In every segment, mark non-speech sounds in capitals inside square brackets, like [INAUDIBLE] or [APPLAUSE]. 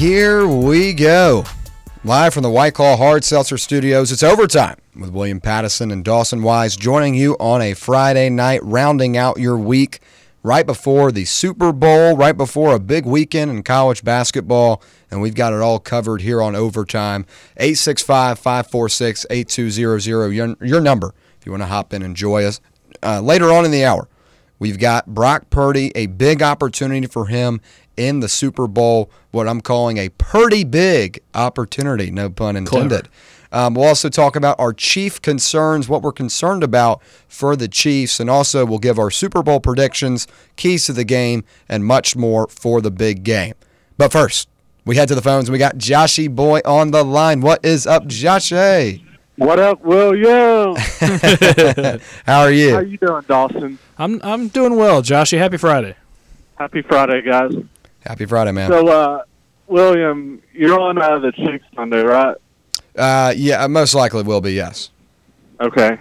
Here we go. Live from the White Claw Hard Seltzer Studios, it's overtime with William Patteson and Dawson Wise joining you on a Friday night, rounding out your week right before the Super Bowl, right before a big weekend in college basketball. And we've got it all covered here on overtime. 865 546 8200, your number if you want to hop in and enjoy us. Uh, later on in the hour, we've got Brock Purdy, a big opportunity for him in the Super Bowl, what I'm calling a pretty big opportunity, no pun intended. Um, we'll also talk about our chief concerns, what we're concerned about for the Chiefs, and also we'll give our Super Bowl predictions, keys to the game, and much more for the big game. But first, we head to the phones. We got Joshy Boy on the line. What is up, Joshy? What up, William? [LAUGHS] [LAUGHS] How are you? How you doing, Dawson? I'm I'm doing well, Joshy. Happy Friday. Happy Friday, guys. Happy Friday, man. So, uh, William, you're on uh, the Chiefs Sunday, right? Uh, yeah, most likely will be yes. Okay.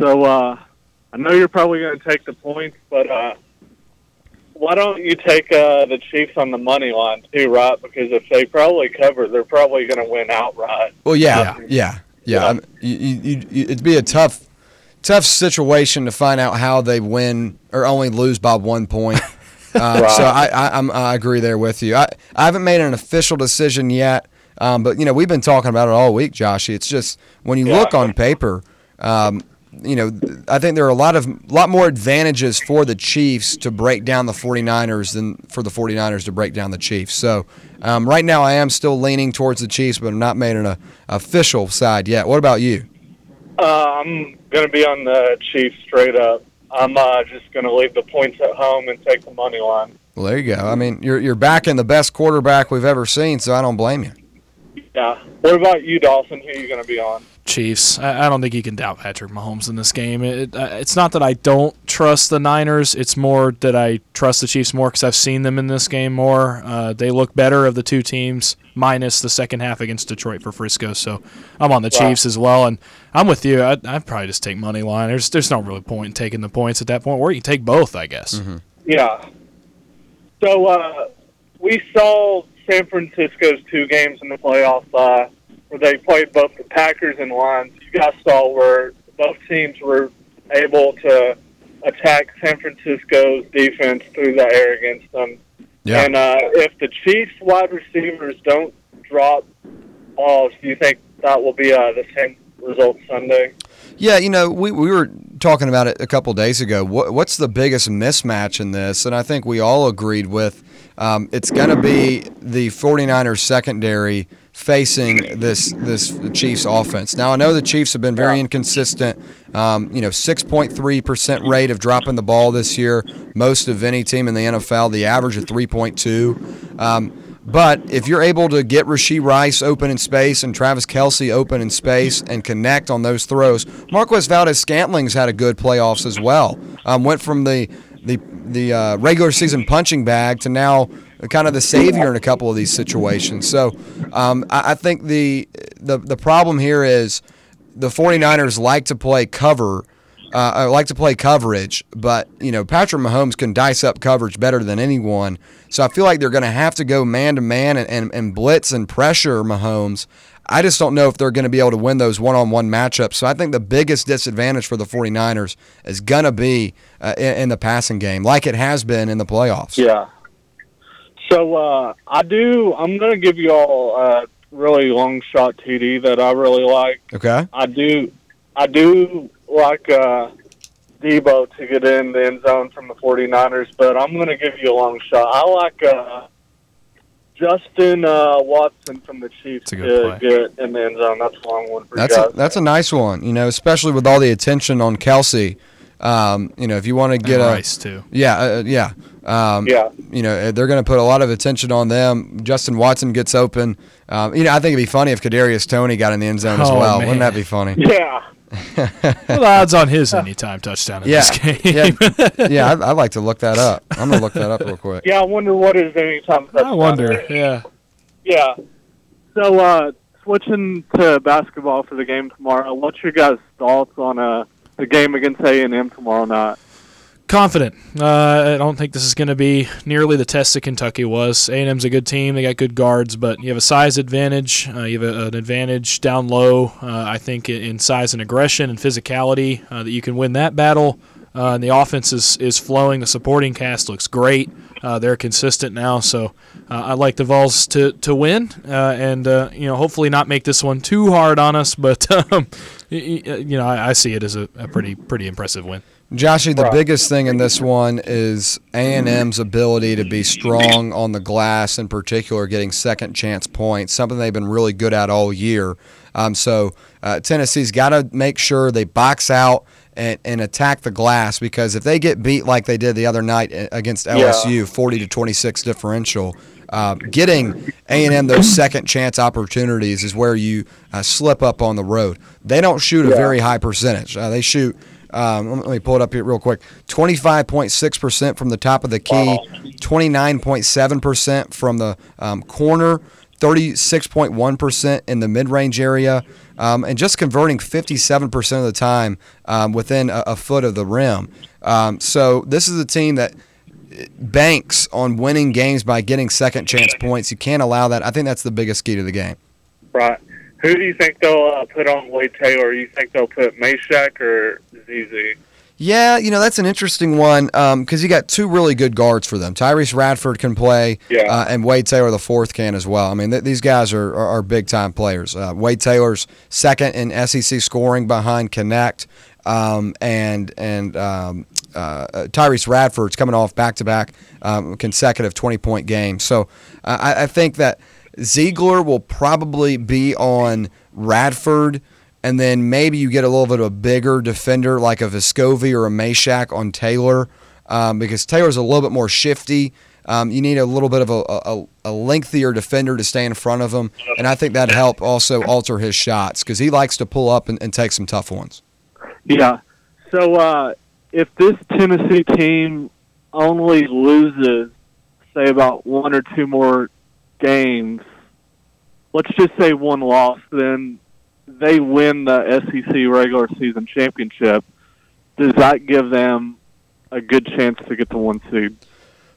So, uh, I know you're probably going to take the points, but uh, why don't you take uh, the Chiefs on the money line too, right? Because if they probably cover, they're probably going to win outright. Well, yeah, yeah, yeah. Yeah. I you, you, you, it'd be a tough, tough situation to find out how they win or only lose by one point. [LAUGHS] Uh, Right. So I, I, I'm, I agree there with you. I, I haven't made an official decision yet, um, but you know we've been talking about it all week, Josh. It's just when you Yeah. look on paper, um, you know, I think there are a lot of lot more advantages for the Chiefs to break down the 49ers than for the 49ers to break down the Chiefs. So um, right now I am still leaning towards the Chiefs, but I'm not made an uh, official side yet. What about you? Uh, I'm going to be on the Chiefs straight up. I'm uh, just going to leave the points at home and take the money line. Well, there you go. I mean, you're you're backing the best quarterback we've ever seen, so I don't blame you. Yeah. What about you, Dawson? Who are you going to be on? Chiefs. I, I don't think you can doubt Patrick Mahomes in this game. It, uh, it's not that I don't trust the Niners. It's more that I trust the Chiefs more because I've seen them in this game more. Uh, they look better of the two teams, minus the second half against Detroit for Frisco. So I'm on the Wow. Chiefs as well, and I'm with you. I'd, I'd probably just take money line. There's there's no really point in taking the points at that point. Or you can take both, I guess. Yeah. So uh, we saw San Francisco's two games in the playoffs uh, where they played both the Packers and Lions. You guys saw where both teams were able to attack San Francisco's defense through the air against them. Yeah. And uh, if the Chiefs wide receivers don't drop balls, do you think that will be uh, the same result Sunday? Yeah, you know, we, we were talking about it a couple days ago. What, what's the biggest mismatch in this? And I think we all agreed with um, it's going to be the 49ers secondary facing this this Chiefs offense. Now I know the Chiefs have been very inconsistent. Um, you know, 6.3 percent rate of dropping the ball this year, most of any team in the NFL. The average of 3.2. Um, but if you're able to get Rashee Rice open in space and Travis Kelce open in space and connect on those throws, Marquez Valdes-Scantling's had a good playoffs as well. Um, went from the the the uh, regular season punching bag to now kind of the savior in a couple of these situations. So um, I, I think the, the the problem here is the 49ers like to play cover. Uh, I like to play coverage, but you know Patrick Mahomes can dice up coverage better than anyone. So I feel like they're going to have to go man to man and- and blitz and pressure Mahomes. I just don't know if they're going to be able to win those one-on-one matchups. So I think the biggest disadvantage for the 49ers is going to be uh, in, in the passing game, like it has been in the playoffs. Yeah. So uh, I do. I'm going to give you all a really long shot TD that I really like. Okay. I do. I do like uh, Deebo to get in the end zone from the 49ers, but I'm going to give you a long shot. I like uh, Justin uh, Watson from the Chiefs to get in the end zone. That's a long one for That's you a, that's a nice one. You know, especially with all the attention on Kelce. Um, you know, if you want to get and a Rice too. yeah, uh, yeah. Um, yeah. you know they're going to put a lot of attention on them. Justin Watson gets open. Um, you know, I think it'd be funny if Kadarius Toney got in the end zone as Oh, well. man. Wouldn't that be funny? [LAUGHS] Yeah. Well, the odds on his anytime touchdown in Yeah, this game. yeah, [LAUGHS] yeah. I'd, I'd like to look that up. I'm gonna look that up real quick. Yeah. I wonder what is anytime. I wonder. Yeah. Yeah. So, uh, switching to basketball for the game tomorrow, what's your guys' thoughts on uh, the game against A and M tomorrow night? confident. Uh, I don't think this is going to be nearly the test that Kentucky was. A&M's a good team. They got good guards, but you have a size advantage. Uh, you have a, an advantage down low, uh, I think, in size and aggression and physicality uh, that you can win that battle. Uh, and the offense is, is flowing. The supporting cast looks great. Uh, they're consistent now, so I like the Vols to to win, and you know hopefully not make this one too hard on us. But [LAUGHS] um, you, you know I, I, see it as a, a pretty pretty impressive win. Joshy, the biggest thing in this one is A&M's ability to be strong on the glass, in particular, getting second chance points, something they've been really good at all year. Um, so uh, Tennessee's got to make sure they box out and, and, attack the glass because if they get beat like they did the other night uh, against LSU, yeah. 40 to 26 differential, uh, getting A&M those second chance opportunities is where you uh, slip up on the road. They don't shoot a yeah. very high percentage. Uh, they shoot um, let me pull it up here real quick. 25.6% from the top of the key, 29.7% from the um, corner, 36.1% in the mid range area, um, and just converting 57% of the time um, within a, a, foot of the rim. Um, so this is a team that banks on winning games by getting second chance points. You can't allow that. I think that's the biggest key to the game. Right. Who do you think they'll uh, put on Wade Taylor? You think they'll put Mashack or ZZ? Yeah, you know that's an interesting one because um, you got two really good guards for them. Tyrece Radford can play, yeah. uh, and Wade Taylor the fourth can as well. I mean, th- these guys are, are, are big time players. Uh, Wade Taylor's second in SEC scoring behind Knecht, um, and and um, uh, Tyrece Radford's coming off back to back consecutive twenty point games. So uh, I, I think that Zeigler will probably be on Radford, and then maybe you get a little bit of a bigger defender like a Vescovi or a Mashack on Taylor, um, because Taylor's a little bit more shifty. Um, you need a little bit of a, a, a, lengthier defender to stay in front of him, and I think that'd help also alter his shots because he likes to pull up and, and, take some tough ones. Yeah. So uh, if this Tennessee team only loses, say about one or two more games, let's just say one loss, then they win the SEC regular season championship. Does that give them a good chance to get to one seed?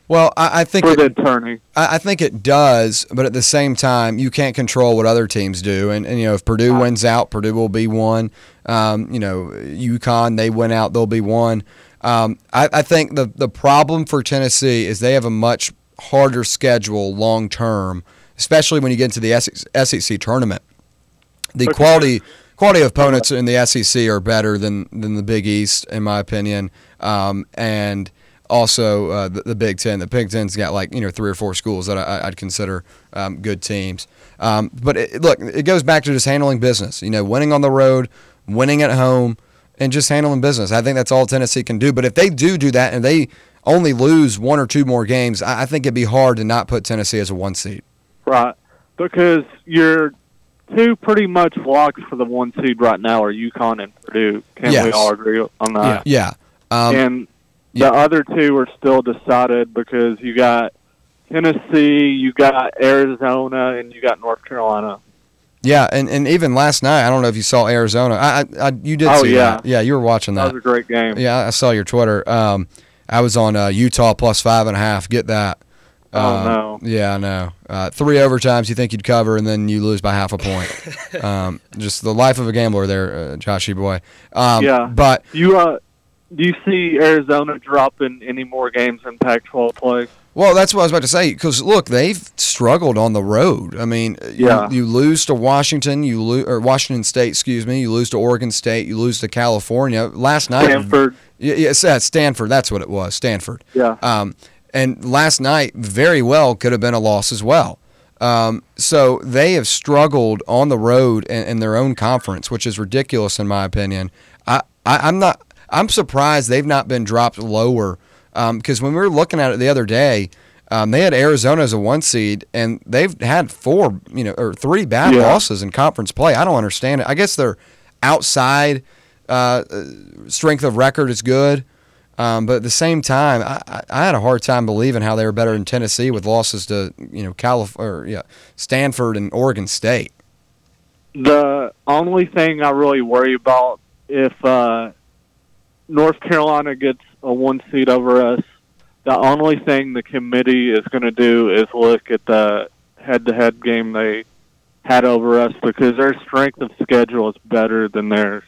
Well, I, I think for the attorney, I, I, think it does, but at the same time, you can't control what other teams do. And, and you know, if Purdue wins out, Purdue will be one. Um, you know, UConn they win out, they'll be one. Um, I, I think the the problem for Tennessee is they have a much harder schedule long term, especially when you get into the SEC tournament. The quality quality of opponents in the SEC are better than than the Big East, in my opinion, um, and also uh, the, the, Big Ten. The Big Ten's got like you know three or four schools that I, would consider um, good teams. Um, but it, look, it goes back to just handling business. You know, winning on the road, winning at home, and just handling business. I think that's all Tennessee can do. But if they do do that and they only lose one or two more games, I think it'd be hard to not put Tennessee as a one seed. Right, because you're two pretty much locks for the one seed right now are UConn and Purdue. Can yes. we all agree on that? Yeah. yeah. Um, and yeah. the other two are still decided because you got Tennessee, you got Arizona, and you got North Carolina. Yeah, and, and even last night, I don't know if you saw Arizona. I, I, I you did oh, see yeah. that. Yeah, you were watching that. That was a great game. Yeah, I saw your Twitter. Um, I was on uh, Utah plus five and a half. Get that. Oh um, no! Yeah, I know. Uh, three overtimes you think you'd cover, and then you lose by half a point. [LAUGHS] um, just the life of a gambler, there, uh, Joshy boy. Um, yeah. But you, uh, do you see Arizona dropping any more games in Pac-12 play? Well, that's what I was about to say. Because look, they've struggled on the road. I mean, yeah. you, you lose to Washington, you lose or Washington State, excuse me. You lose to Oregon State, you lose to California. Last night, Stanford. Yes, yeah, Stanford. That's what it was. Stanford. Yeah. Um, and last night, very well, could have been a loss as well. Um, so they have struggled on the road in, in, their own conference, which is ridiculous in my opinion. I, I am not. I'm surprised they've not been dropped lower because um, when we were looking at it the other day, um, they had Arizona as a one seed, and they've had four, you know, or three bad yeah. losses in conference play. I don't understand it. I guess their outside uh, strength of record is good, um, but at the same time, I, I, had a hard time believing how they were better than Tennessee with losses to you know California, yeah, Stanford, and Oregon State. The only thing I really worry about if uh, North Carolina gets a one seed over us. The only thing the committee is going to do is look at the head-to-head game they had over us because their strength of schedule is better than theirs.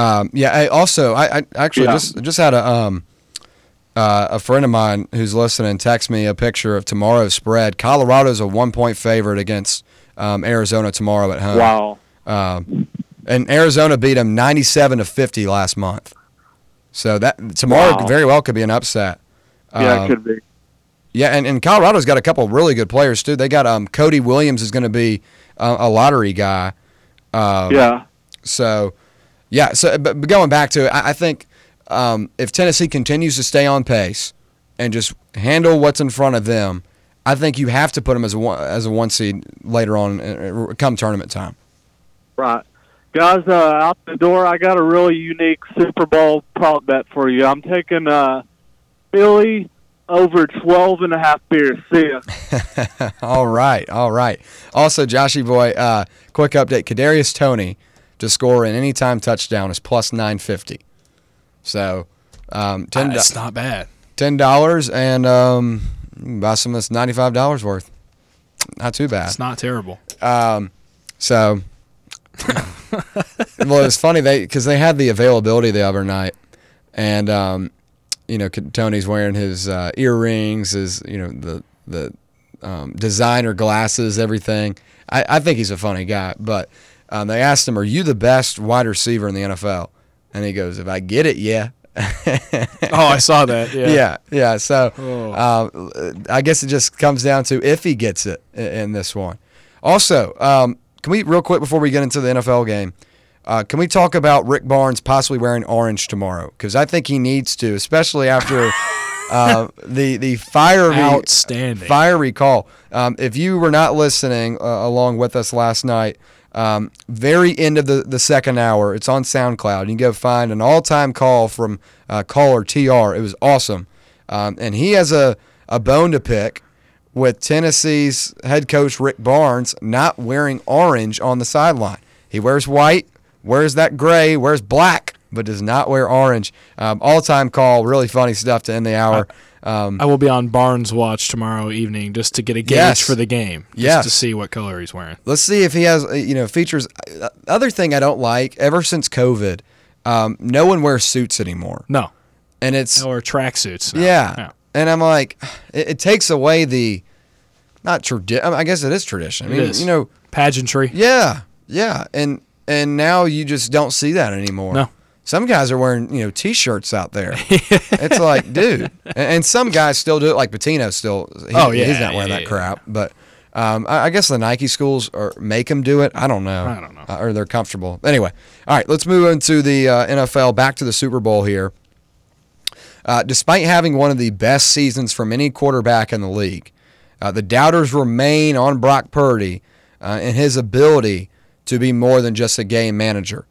Um, yeah. I also, I, I actually Yeah. just just had a um, uh, a friend of mine who's listening text me a picture of tomorrow's spread. Colorado's a one point favorite against um, Arizona tomorrow at home. Wow. Um, and Arizona beat them 97 to 50 last month. So that tomorrow Wow. very well could be an upset. Yeah, Um, it could be. Yeah, and, and Colorado's got a couple of really good players too. They got um, Cody Williams is going to be uh, a lottery guy. Um, Yeah. So, yeah. So, but, but going back to it, I, think um, if Tennessee continues to stay on pace and just handle what's in front of them, I think you have to put them as a one, as a one seed later on, uh, come tournament time. Right. Guys, uh, out the door, I got a really unique Super Bowl prop bet for you. I'm taking uh, Philly over 12 and a half beers. See ya. [LAUGHS] all right, all right. Also, Joshy boy, uh, quick update: Kadarius Toney to score an anytime touchdown is plus nine fifty. So, um, ten That's not bad. ten dollars and um, buy some of this ninety five dollars worth. Not too bad. It's not terrible. Um, so, well, it's funny they because they had the availability the other night, and um, you know Toney's wearing his uh, earrings, his you know the the um, designer glasses, everything. I, I think he's a funny guy, but um, they asked him, "Are you the best wide receiver in the NFL?" And he goes, "If I get it, yeah." [LAUGHS] Oh, I saw that. Yeah. yeah, yeah. So Oh. um, I guess it just comes down to if he gets it in this one. Also, um, can we real quick before we get into the NFL game? Uh, can we talk about Rick Barnes possibly wearing orange tomorrow? Because I think he needs to, especially after uh, [LAUGHS] the the fiery Outstanding. fiery call. Um, if you were not listening uh, along with us last night, um, very end of the, the second hour, it's on SoundCloud. You can go find an all time call from uh, caller TR. It was awesome. Um, and he has a, a bone to pick with Tennessee's head coach Rick Barnes not wearing orange on the sideline. He wears white, wears that gray, wears black, but does not wear orange. Um, all time call, really funny stuff to end the hour. Um, I will be on Barnes watch tomorrow evening just to get a gauge Yes. for the game. Just Yes. to see what color he's wearing. Let's see if he has, uh, you know, features. uh, Other thing I don't like, ever since COVID, um, no one wears suits anymore, No. and it's Or tracksuits. now. yeah. And I'm like, [SIGHS] it, it takes away the, not tradition. I guess it is tradition. I mean, is. you know, Pageantry. yeah, yeah, and and now you just don't see that anymore. No. Some guys are wearing, you know, t-shirts out there. [LAUGHS] it's like, dude, and, some guys still do it. Like Pitino still. He, Oh, yeah, he's not wearing yeah, that yeah. crap. But um, I, I guess the Nike schools or make them do it. I don't know. I don't know. Uh, or they're comfortable. Anyway, all right, let's move into the uh, NFL. Back to the Super Bowl here. Uh, despite having one of the best seasons from any quarterback in the league, uh, the doubters remain on Brock Purdy uh, and his ability to be more than just a game manager.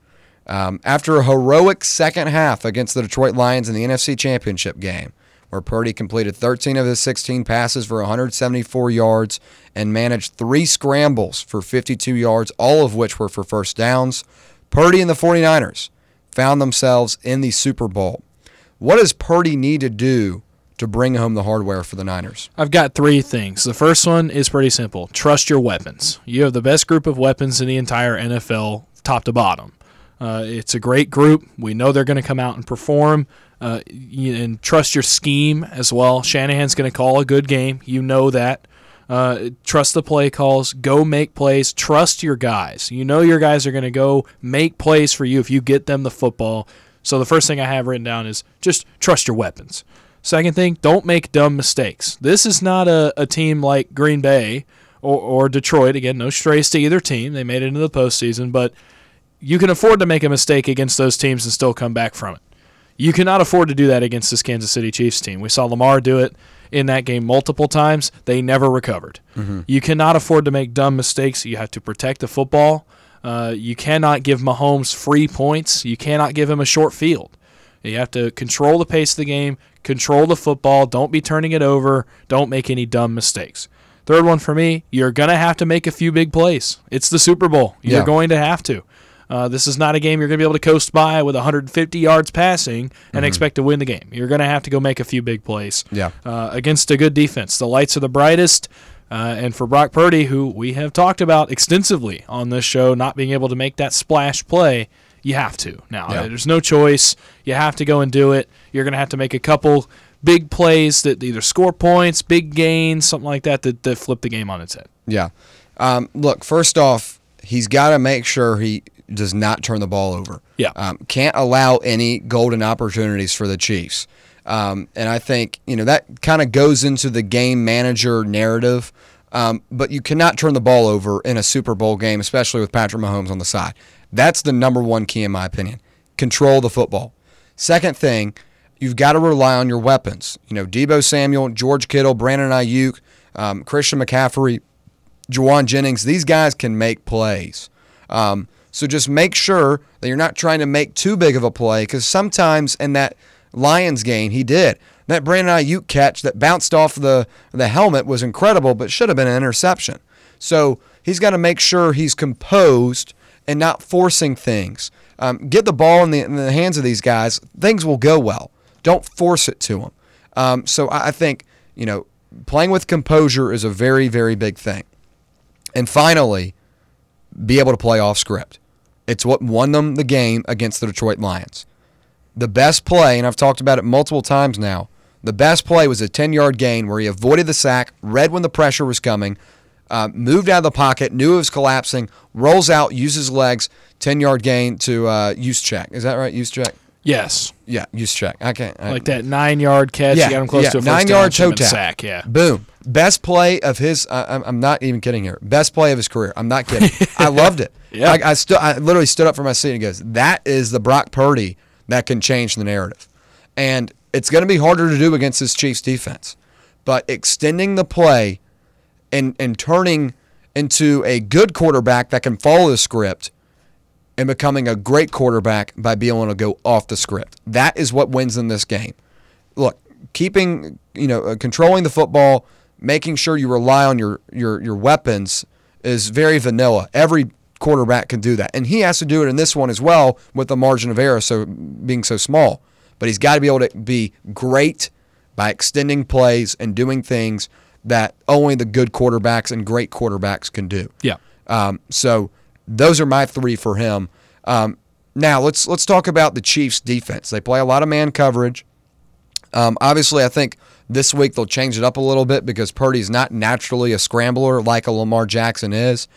Um, after a heroic second half against the Detroit Lions in the NFC Championship game, where Purdy completed 13 of his 16 passes for 174 yards and managed three scrambles for 52 yards, all of which were for first downs, Purdy and the 49ers found themselves in the Super Bowl. What does Purdy need to do to bring home the hardware for the Niners? I've got three things. The first one is pretty simple. Trust your weapons. You have the best group of weapons in the entire NFL, top to bottom. Uh, it's a great group. We know they're going to come out and perform. Uh, and trust your scheme as well. Shanahan's going to call a good game. You know that. Uh, trust the play calls. Go make plays. Trust your guys. You know your guys are going to go make plays for you if you get them the football. So the first thing I have written down is just trust your weapons. Second thing, don't make dumb mistakes. This is not a, a team like Green Bay or, or Detroit. Again, no strays to either team. They made it into the postseason, but you can afford to make a mistake against those teams and still come back from it. You cannot afford to do that against this Kansas City Chiefs team. We saw Lamar do it in that game multiple times. They never recovered. You cannot afford to make dumb mistakes. You have to protect the football. Uh, you cannot give Mahomes free points. You cannot give him a short field. You have to control the pace of the game, control the football. Don't be turning it over. Don't make any dumb mistakes. Third one for me, you're going to have to make a few big plays. It's the Super Bowl. You're Yeah. going to have to. Uh, this is not a game you're going to be able to coast by with 150 yards passing and expect to win the game. You're going to have to go make a few big plays Yeah. uh, against a good defense. The lights are the brightest. Uh, and for Brock Purdy, who we have talked about extensively on this show, not being able to make that splash play, you have to. Now, Yeah. there's no choice. You have to go and do it. You're going to have to make a couple big plays that either score points, big gains, something like that, that, that flip the game on its head. Yeah. Um, look, first off, he's got to make sure he does not turn the ball over. Yeah. Um, can't allow any golden opportunities for the Chiefs. Um, and I think, you know, that kind of goes into the game manager narrative. Um, but you cannot turn the ball over in a Super Bowl game, especially with Patrick Mahomes on the side. That's the number one key, in my opinion. Control the football. Second thing, you've got to rely on your weapons. You know, Deebo Samuel, George Kittle, Brandon Aiyuk, um, Christian McCaffrey, Jauan Jennings, these guys can make plays. Um, so just make sure that you're not trying to make too big of a play because sometimes in that Lions game, he did. That Brandon Aiyuk catch that bounced off the, the helmet was incredible, but should have been an interception. So he's got to make sure he's composed and not forcing things. Um, get the ball in the, in the hands of these guys, things will go well. Don't force it to them. Um, so I I think, you know, playing with composure is a very, very big thing. And finally, be able to play off script. It's what won them the game against the Detroit Lions. The best play, and I've talked about it multiple times now, the best play was a 10 yard gain where he avoided the sack, read when the pressure was coming, uh, moved out of the pocket, knew it was collapsing, rolls out, uses legs, 10 yard gain to uh, Juszczyk. Is that right? Juszczyk? Yes. Yeah, Juszczyk. I can't. I, Like that nine yard catch. Yeah, you got him close yeah, to a first nine yard toe tap. sack. Yeah. Boom. Best play of his. I I'm not even kidding here. Best play of his career. I'm not kidding. [LAUGHS] I loved it. Yeah. I, I stood. I literally stood up from my seat and goes, "That is the Brock Purdy that can change the narrative." And it's going to be harder to do against this Chiefs defense, but extending the play and and turning into a good quarterback that can follow the script and becoming a great quarterback by being able to go off the script. That is what wins in this game. Look, keeping you know uh, controlling the football, making sure you rely on your your your weapons is very vanilla. Every quarterback can do that, and he has to do it in this one as well with the margin of error so being so small. But he's got to be able to be great by extending plays and doing things that only the good quarterbacks and great quarterbacks can do. Yeah. Um, so those are my three for him. Um, now let's let's talk about the Chiefs' defense. They play a lot of man coverage. Um, obviously, I think this week they'll change it up a little bit because Purdy's not naturally a scrambler like a Lamar Jackson is.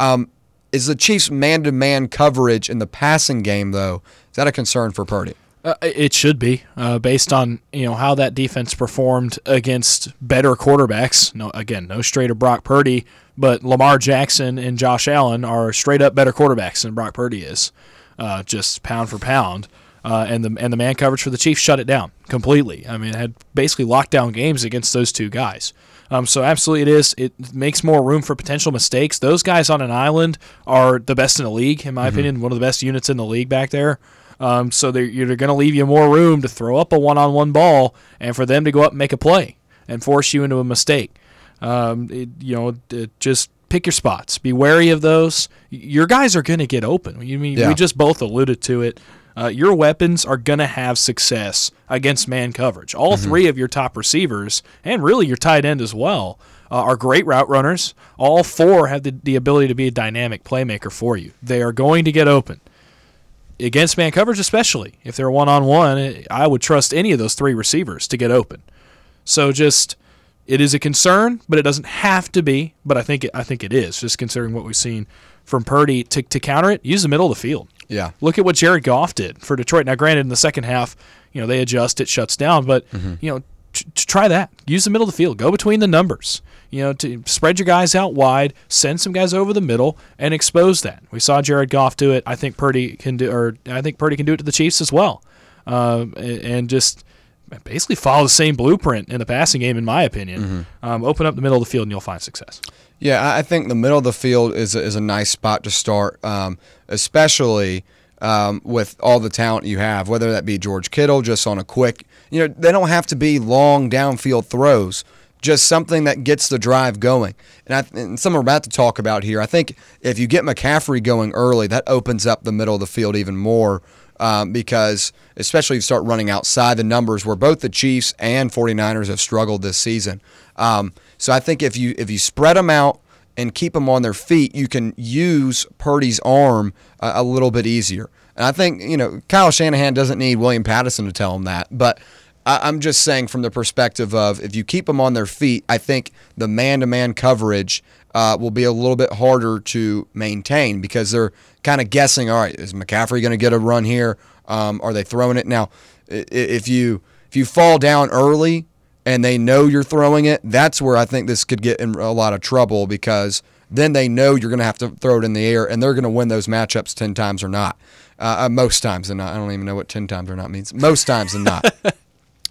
Um, is the Chiefs' man-to-man coverage in the passing game though? Is that a concern for Purdy? Uh, it should be uh, based on you know how that defense performed against better quarterbacks. No, again, no straight of Brock Purdy, but Lamar Jackson and Josh Allen are straight up better quarterbacks than Brock Purdy is, uh, just pound for pound. Uh, and the and the man coverage for the Chiefs shut it down completely. I mean, had basically lockdown games against those two guys. Um, so absolutely, it is. It makes more room for potential mistakes. Those guys on an island are the best in the league, in my opinion. One of the best units in the league back there. Um, so they're, you're going to leave you more room to throw up a one-on-one ball and for them to go up and make a play and force you into a mistake. Um, it, you know, it, just pick your spots. Be wary of those. Your guys are going to get open. You mean Yeah. we just both alluded to it. Uh, your weapons are going to have success against man coverage. All three of your top receivers and really your tight end as well uh, are great route runners. All four have the, the ability to be a dynamic playmaker for you. They are going to get open against man coverage, especially if they're one on one, I would trust any of those three receivers to get open. So just it is a concern, but it doesn't have to be. But I think it, I think it is just considering what we've seen from Purdy to to counter it. Use the middle of the field. Yeah. Look at what Jared Goff did for Detroit. Now, granted, in the second half, you know they adjust, it shuts down, but mm-hmm. you know t- try that. Use the middle of the field. Go between the numbers. You know, to spread your guys out wide, send some guys over the middle, and expose that. We saw Jared Goff do it. I think Purdy can do, or I think Purdy can do it to the Chiefs as well, uh, and and just basically follow the same blueprint in the passing game, in my opinion. Um, open up the middle of the field, and you'll find success. Yeah, I think the middle of the field is a, is a nice spot to start, um, especially um, with all the talent you have. Whether that be George Kittle, just on a quick, you know, they don't have to be long downfield throws. just something that gets the drive going. And, I, and something we're about to talk about here. I think if you get McCaffrey going early, that opens up the middle of the field even more um, because, especially if you start running outside the numbers where both the Chiefs and 49ers have struggled this season. Um, so I think if you if you spread them out and keep them on their feet, you can use Purdy's arm a, a little bit easier. And I think you know Kyle Shanahan doesn't need William Patteson to tell him that, but I'm just saying from the perspective of if you keep them on their feet, I think the man-to-man coverage uh, will be a little bit harder to maintain because they're kind of guessing. All right, is McCaffrey going to get a run here? Um, are they throwing it now? If you if you fall down early and they know you're throwing it, that's where I think this could get in a lot of trouble because then they know you're going to have to throw it in the air and they're going to win those matchups 10 times or not. Uh, uh most times and not. I don't even know what 10 times or not means. Most times and not. [LAUGHS]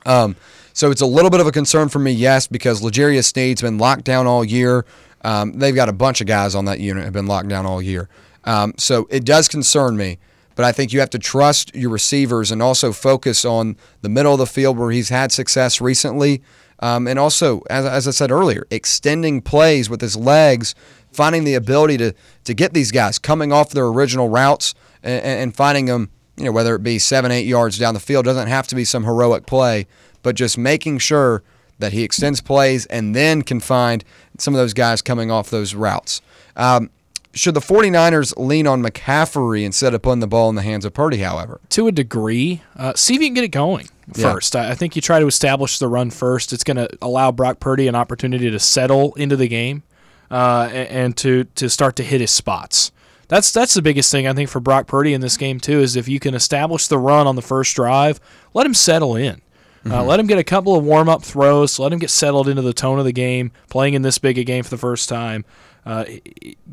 Um, so it's a little bit of a concern for me, yes, because L'Jarius Sneed's been locked down all year. Um, they've got a bunch of guys on that unit have been locked down all year. Um, so it does concern me, but I think you have to trust your receivers and also focus on the middle of the field where he's had success recently. Um, and also, as, as I said earlier, extending plays with his legs, finding the ability to, to get these guys coming off their original routes and, and finding them you know, whether it be seven, eight yards down the field, doesn't have to be some heroic play, but just making sure that he extends plays and then can find some of those guys coming off those routes. Um, should the 49ers lean on McCaffrey instead of putting the ball in the hands of Purdy, however? To a degree. Uh, see if you can get it going first. Yeah. I think you try to establish the run first. It's going to allow Brock Purdy an opportunity to settle into the game uh, and to, to start to hit his spots that's that's the biggest thing I think for Brock Purdy in this game too is if you can establish the run on the first drive, let him settle in. Uh, mm-hmm. Uh, let him get a couple of warm up throws. Let him get settled into the tone of the game, playing in this big a game for the first time. Uh,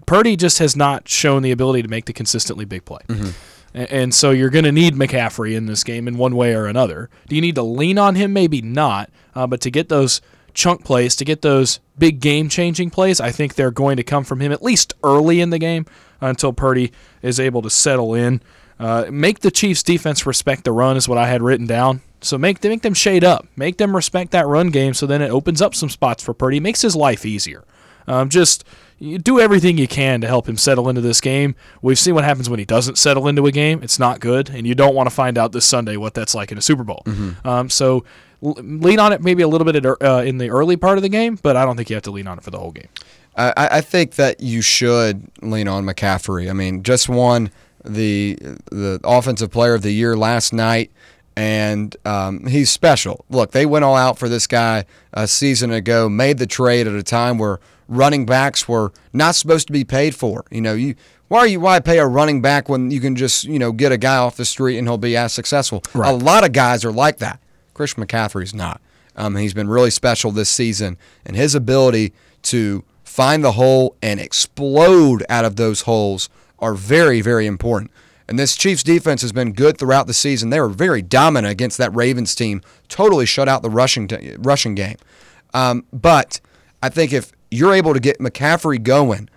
Purdy just has not shown the ability to make the consistently big play. Mm-hmm. And, and so you're going to need McCaffrey in this game in one way or another. Do you need to lean on him? Maybe not. Uh, but to get those chunk plays, to get those big game changing plays, I think they're going to come from him at least early in the game until Purdy is able to settle in. Uh, make the Chiefs defense respect the run is what I had written down. So make them, make them shade up, make them respect that run game. So then it opens up some spots for Purdy, makes his life easier. Um, just do everything you can to help him settle into this game. We've seen what happens when he doesn't settle into a game. It's not good, and you don't want to find out this Sunday what that's like in a Super Bowl. Mm-hmm. Um, so lean on it maybe a little bit uh, in the early part of the game, but I don't think you have to lean on it for the whole game. I, I think that you should lean on McCaffrey. I mean, just won the the offensive player of the year last night, and um, he's special. Look, they went all out for this guy a season ago, made the trade at a time where running backs were not supposed to be paid for. You know, you why are you why pay a running back when you can just you know get a guy off the street and he'll be as successful? Right. A lot of guys are like that. Christian McCaffrey's not. Um, he's been really special this season, and his ability to find the hole and explode out of those holes are very, very important. And this Chiefs defense has been good throughout the season. They were very dominant against that Ravens team, totally shut out the rushing rushing game. Um, but I think if you're able to get McCaffrey going,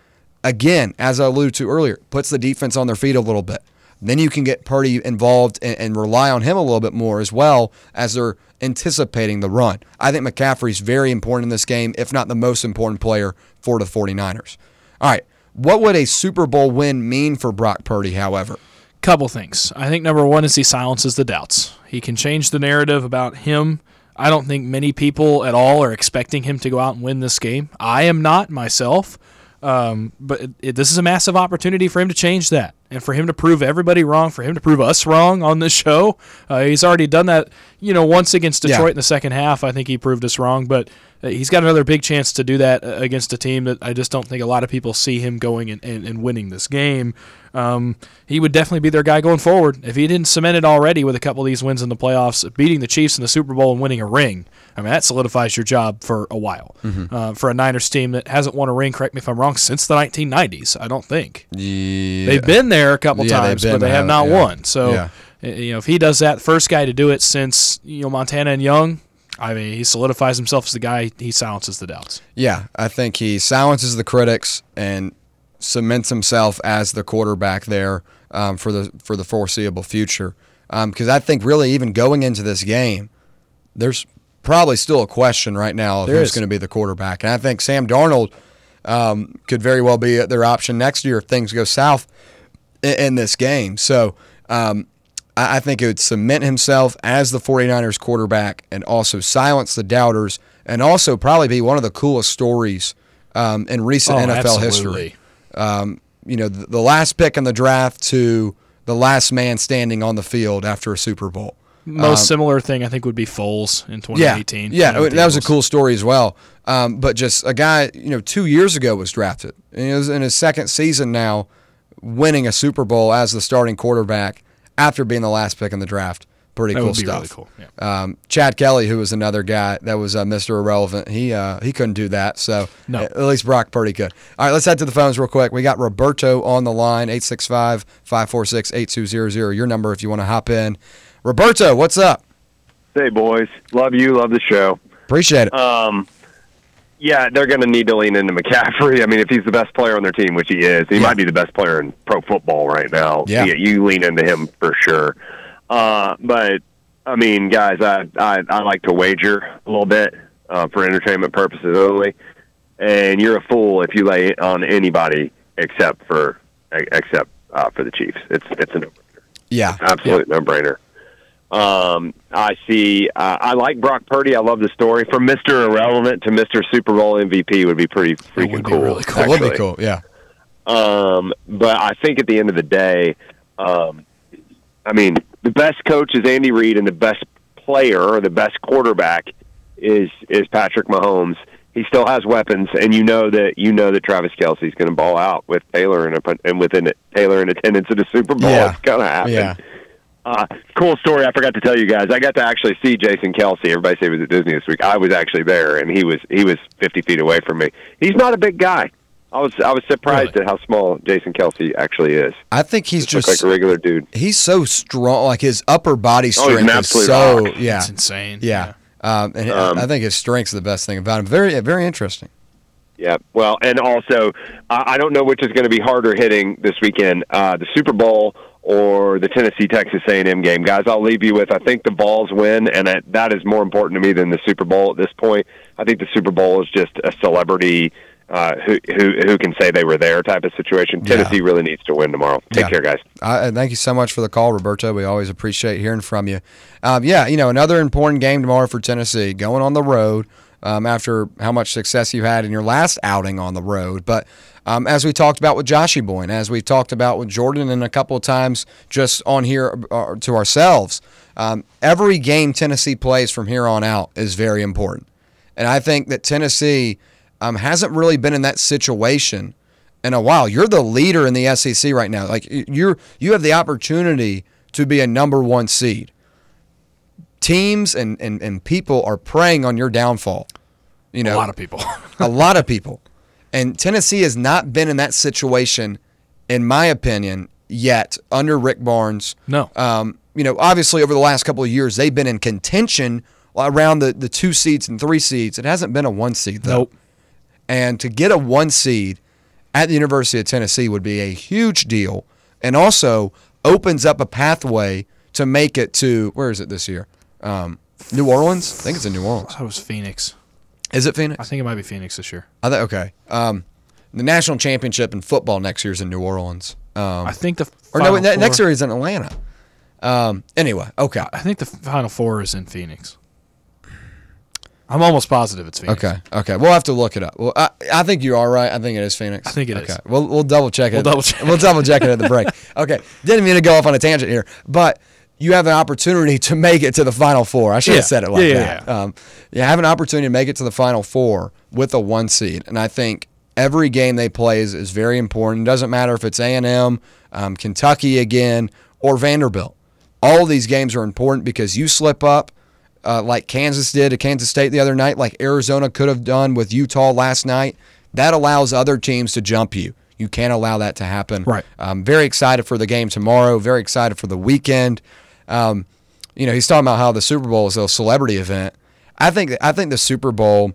again, as I alluded to earlier, puts the defense on their feet a little bit. Then you can get Purdy involved and, and, rely on him a little bit more as well as they're anticipating the run. I think McCaffrey's very important in this game, if not the most important player for the 49ers. All right. What would a Super Bowl win mean for Brock Purdy, however? Couple things. I think number one is he silences the doubts. He can change the narrative about him. I don't think many people at all are expecting him to go out and win this game. I am not myself. Um, but it, it, this is a massive opportunity for him to change that and for him to prove everybody wrong, for him to prove us wrong on this [LAUGHS] show. Uh, he's already done that, you know, once against Detroit yeah. in the second half. I think he proved us wrong, but he's got another big chance to do that uh, against a team that I just don't think a lot of people see him going and, and, and winning this game. Um, he would definitely be their guy going forward. If he didn't cement it already with a couple of these wins in the playoffs, beating the Chiefs in the Super Bowl and winning a ring, I mean, that solidifies your job for a while. Mm-hmm. Uh, for a Niners team that hasn't won a ring, correct me if I'm wrong, since the 1990s, I don't think. Yeah. They've been there a couple yeah, times, but they have not yeah. won. So, you know, if he does that, first guy to do it since, you know, Montana and Young, I mean, he solidifies himself as the guy. He silences the doubts. Yeah, I think he silences the critics and cements himself as the quarterback there um, for the for the foreseeable future. Because um, I think really even going into this game, there's probably still a question right now of There who's going to be the quarterback. And I think Sam Darnold um, could very well be their option next year if things go south in, in this game. So um, I, I think it would cement himself as the 49ers quarterback and also silence the doubters and also probably be one of the coolest stories um, in recent Oh, NFL absolutely. history. Um, you know, the, the last pick in the draft to the last man standing on the field after a Super Bowl. Most similar thing I think would be Foles in 2018. Um, Yeah, you know, with yeah, that was a cool story as well. Um, but just a guy, you know, two years ago was drafted, and he was in his second season now, winning a Super Bowl as the starting quarterback after being the last pick in the draft. Pretty That cool would be stuff. really cool. Yeah. Um, Chad Kelly, who was another guy that was uh, Mr. Irrelevant, he uh, he couldn't do that. So No. at least Brock Purdy could. All right, let's head to the phones real quick. We got Roberto on the line, 865-546-8200. Your number if you want to hop in. Roberto, what's up? Hey, boys. Love you. Love the show. Appreciate it. Um, yeah, they're going to need to lean into McCaffrey. I mean, if he's the best player on their team, which he is, he Yeah. might be the best player in pro football right now. Yeah. you lean into him for sure. Uh, but I mean, guys, I, I I like to wager a little bit uh, for entertainment purposes only. And you're a fool if you lay on anybody except for except uh, for the Chiefs. It's it's a no brainer. yeah. absolute no brainer. Um, I see. Uh, I like Brock Purdy. I love the story. From Mister Irrelevant to Mister Super Bowl MVP would be pretty freaking would be cool. really cool. That would be cool. Yeah. Um, but I think at the end of the day, um, I mean, the best coach is Andy Reid, and the best player or the best quarterback is is Patrick Mahomes. He still has weapons, and you know that you know that Travis Kelce's going to ball out with Taylor and a, and within it, Taylor in attendance at the Super Bowl. Yeah. It's going to happen. Yeah. Uh, cool story. I forgot to tell you guys. I got to actually see Jason Kelce. Everybody said he was at Disney this week. I was actually there, and he was he was 50 feet away from me. He's not a big guy. I was I was surprised Really? at how small Jason Kelce actually is. I think he's Just, just like a regular dude. he's so strong. Like his upper body Oh, he's strength an is so rock. yeah It's insane. yeah. Um, and Um, I think his strength's the best thing about him. Very very interesting. Yeah. Well, and also I I don't know which is going to be harder hitting this weekend, uh, the Super Bowl or the Tennessee Texas A&M game. Guys, I'll leave you with I think the Vols win, and that, that is more important to me than the Super Bowl at this point. I think the Super Bowl is just a celebrity. Uh, who who who can say they were there type of situation? Yeah. Tennessee really needs to win tomorrow. Take Yeah. care, guys. And thank you so much for the call, Roberto. We always appreciate hearing from you. Um, yeah, you know, another important game tomorrow for Tennessee, going on the road um, after how much success you had in your last outing on the road. But um, as we talked about with Joshy Boyne, as we've talked about with Jordan, and a couple of times just on here uh, to ourselves, um, every game Tennessee plays from here on out is very important. And I think that Tennessee um, hasn't really been in that situation in a while. You're the leader in the SEC right now. Like you're you have the opportunity to be a number one seed. Teams and, and, and people are preying on your downfall. You know, A lot of people. a lot of people. [LAUGHS] And Tennessee has not been in that situation, in my opinion, yet under Rick Barnes. No. Um, you know, obviously over the last couple of years, they've been in contention around the, the two seeds and three seeds. It hasn't been a one seed, though. nope. And to get a one seed at the University of Tennessee would be a huge deal and also opens up a pathway to make it to, where is it this year? Um, New Orleans? I think it's in New Orleans. That was Phoenix. Is it Phoenix? I think it might be Phoenix this year. I think okay. Um, the national championship in football next year is in New Orleans. Um, I think the or no, ne- next year is in Atlanta. Um, anyway, okay, I think the Final Four is in Phoenix. I'm almost positive it's Phoenix. okay, okay. We'll have to look it up. Well, I, I think you are right. I think it is Phoenix. I think it okay. is. We'll we'll double check it. We'll double check. We'll double check it at the break. [LAUGHS] Okay. Didn't mean to go off on a tangent here, but you have an opportunity to make it to the final four. I should Yeah. have said it like Yeah, yeah, that. Um, you have an opportunity to make it to the final four with a one seed, and I think every game they play is, is very important. It doesn't matter if it's A and M, um, Kentucky again, or Vanderbilt. All these games are important because you slip up, uh, like Kansas did to Kansas State the other night, like Arizona could have done with Utah last night. That allows other teams to jump you. You can't allow that to happen. Right. I'm very excited for the game tomorrow. Very excited for the weekend. Um, you know, he's talking about how the Super Bowl is a celebrity event. I think I think the Super Bowl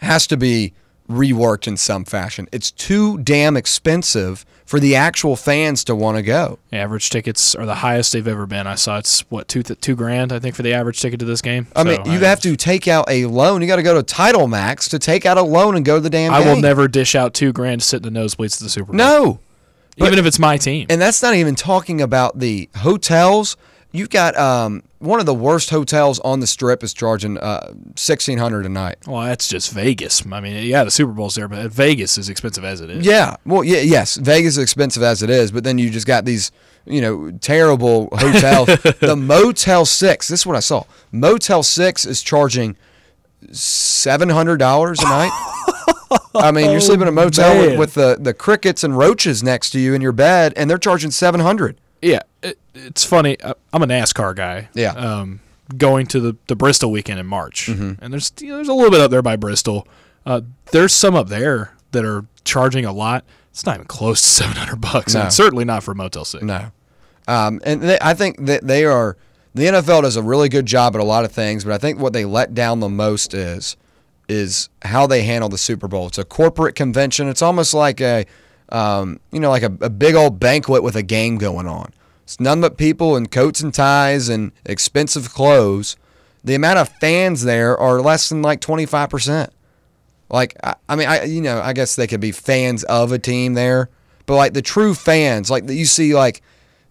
has to be reworked in some fashion. It's too damn expensive for the actual fans to want to go. Average tickets are the highest they've ever been. I saw it's what two two grand I think for the average ticket to this game. I mean, So, you have to take out a loan. You got to go to Title Max to take out a loan and go to the damn I will never dish out two grand to sit in the nosebleeds to the Super Bowl. No. even if it's my team. And that's not even talking about the hotels. You've got um, one of the worst hotels on the strip is charging uh, sixteen hundred a night. Well, that's just Vegas. I mean, yeah, the Super Bowl's there, but Vegas is expensive as it is. Yeah, well, yeah, yes, Vegas is expensive as it is, but then you just got these, you know, terrible hotels. [LAUGHS] the Motel Six. This is what I saw. Motel Six is charging seven hundred dollars a night. [LAUGHS] I mean, you're sleeping in a motel with, with the, the crickets and roaches next to you in your bed, and they're charging seven hundred. Yeah, it, it's funny. uh, I'm a NASCAR guy. Yeah. Um, going to the, the Bristol weekend in March, Mm-hmm. and there's you know, there's a little bit up there by Bristol. Uh, there's some up there that are charging a lot. It's not even close to [LAUGHS] 700 bucks, No. and certainly not for Motel Six. No. Um, and they, I think that they are the NFL does a really good job at a lot of things, but I think what they let down the most is is how they handle the Super Bowl. It's a corporate convention. It's almost like a um, you know like a, a big old banquet with a game going on. It's none but people in coats and ties and expensive clothes. The amount of fans there are less than like twenty five percent. Like I, I mean, I you know I guess they could be fans of a team there, but like the true fans, like that you see like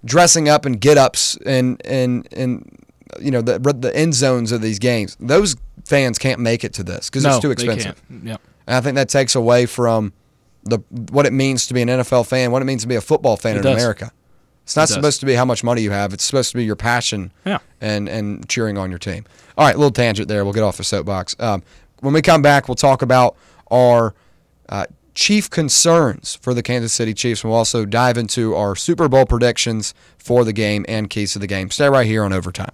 dressing up and get ups and and and you know the the end zones of these games. Those fans can't make it to this because no, it's too expensive. Yep. And I think that takes away from the what it means to be an NFL fan, what it means to be a football fan It in does. America. It's not It supposed to be how much money you have. It's supposed to be your passion Yeah. and and cheering on your team. All right, little tangent there. We'll get off the soapbox. Um, when we come back, we'll talk about our uh, chief concerns for the Kansas City Chiefs. We'll also dive into our Super Bowl predictions for the game and keys to the game. Stay right here on Overtime.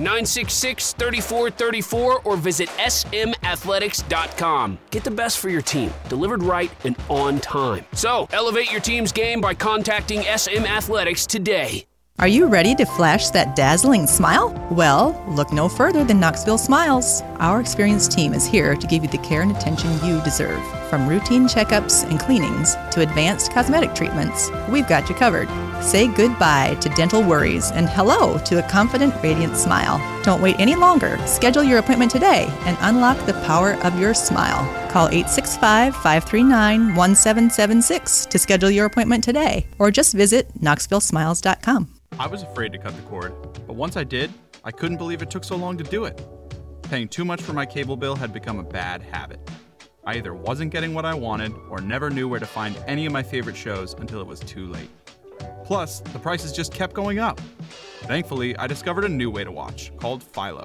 966 3434 or visit smathletics.com. Get the best for your team, delivered right and on time. So, elevate your team's game by contacting SM Athletics today. Are you ready to flash that dazzling smile? Well, look no further than Knoxville Smiles. Our experienced team is here to give you the care and attention you deserve. From routine checkups and cleanings to advanced cosmetic treatments, we've got you covered. Say goodbye to dental worries and hello to a confident, radiant smile. Don't wait any longer. Schedule your appointment today and unlock the power of your smile. Call 865 539 1776 to schedule your appointment today or just visit knoxvillesmiles.com. I was afraid to cut the cord, but once I did, I couldn't believe it took so long to do it. Paying too much for my cable bill had become a bad habit. I either wasn't getting what I wanted or never knew where to find any of my favorite shows until it was too late. Plus, the prices just kept going up. Thankfully, I discovered a new way to watch called Philo.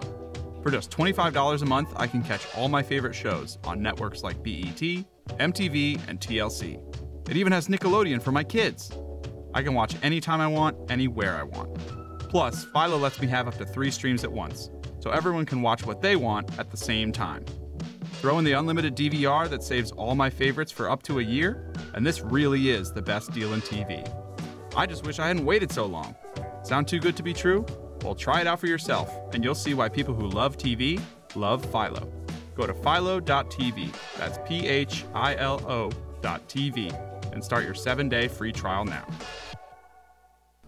For just $25 a month, I can catch all my favorite shows on networks like BET, MTV, and TLC. It even has Nickelodeon for my kids. I can watch anytime I want, anywhere I want. Plus, Philo lets me have up to three streams at once, so everyone can watch what they want at the same time. Throw in the unlimited DVR that saves all my favorites for up to a year, and this really is the best deal in TV. I just wish I hadn't waited so long. Sound too good to be true? Well, try it out for yourself, and you'll see why people who love TV love Philo. Go to philo.tv, that's P H I L O.tv, and start your seven day free trial now.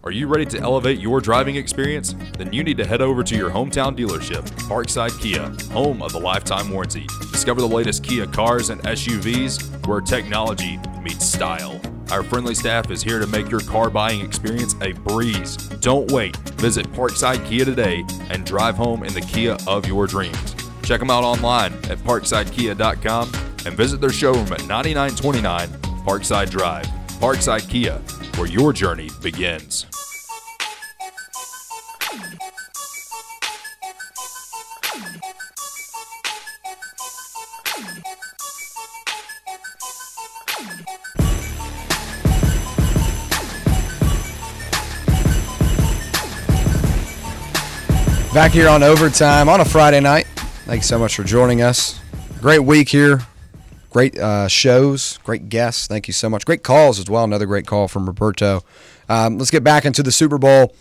Are you ready to elevate your driving experience? Then you need to head over to your hometown dealership, Parkside Kia, home of the lifetime warranty. Discover the latest Kia cars and SUVs where technology meets style. Our friendly staff is here to make your car buying experience a breeze. Don't wait. Visit Parkside Kia today and drive home in the Kia of your dreams. Check them out online at parksidekia.com and visit their showroom at 9929 Parkside Drive. Parkside Kia, where your journey begins. Back here on overtime on a Friday night. Thank you so much for joining us. Great week here. Great uh, shows, great guests. Thank you so much. Great calls as well. Another great call from Roberto. Um, let's get back into the Super Bowl.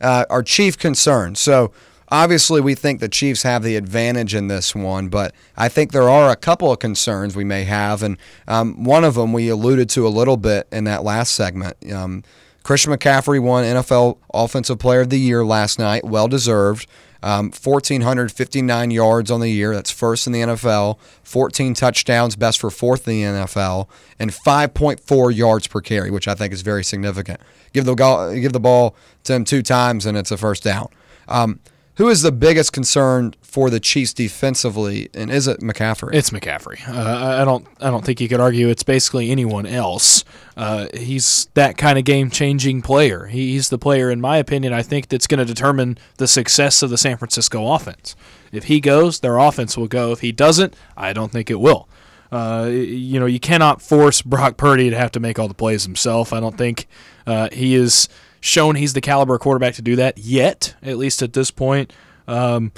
Uh, our chief concern. So, obviously, we think the Chiefs have the advantage in this one, but I think there are a couple of concerns we may have. And um, one of them we alluded to a little bit in that last segment. Um, Christian McCaffrey won NFL Offensive Player of the Year last night, well deserved. Um, 1,459 yards on the year. That's first in the NFL. 14 touchdowns, best for fourth in the NFL, and 5.4 yards per carry, which I think is very significant. Give the go- give the ball to him two times, and it's a first down. Um, who is the biggest concern for the Chiefs defensively, and is it McCaffrey? It's McCaffrey. Uh, I don't. I don't think you could argue it's basically anyone else. Uh, he's that kind of game-changing player. He's the player, in my opinion, I think that's going to determine the success of the San Francisco offense. If he goes, their offense will go. If he doesn't, I don't think it will. Uh, you know, you cannot force Brock Purdy to have to make all the plays himself. I don't think uh, he is shown he's the caliber quarterback to do that yet, at least at this point. Um,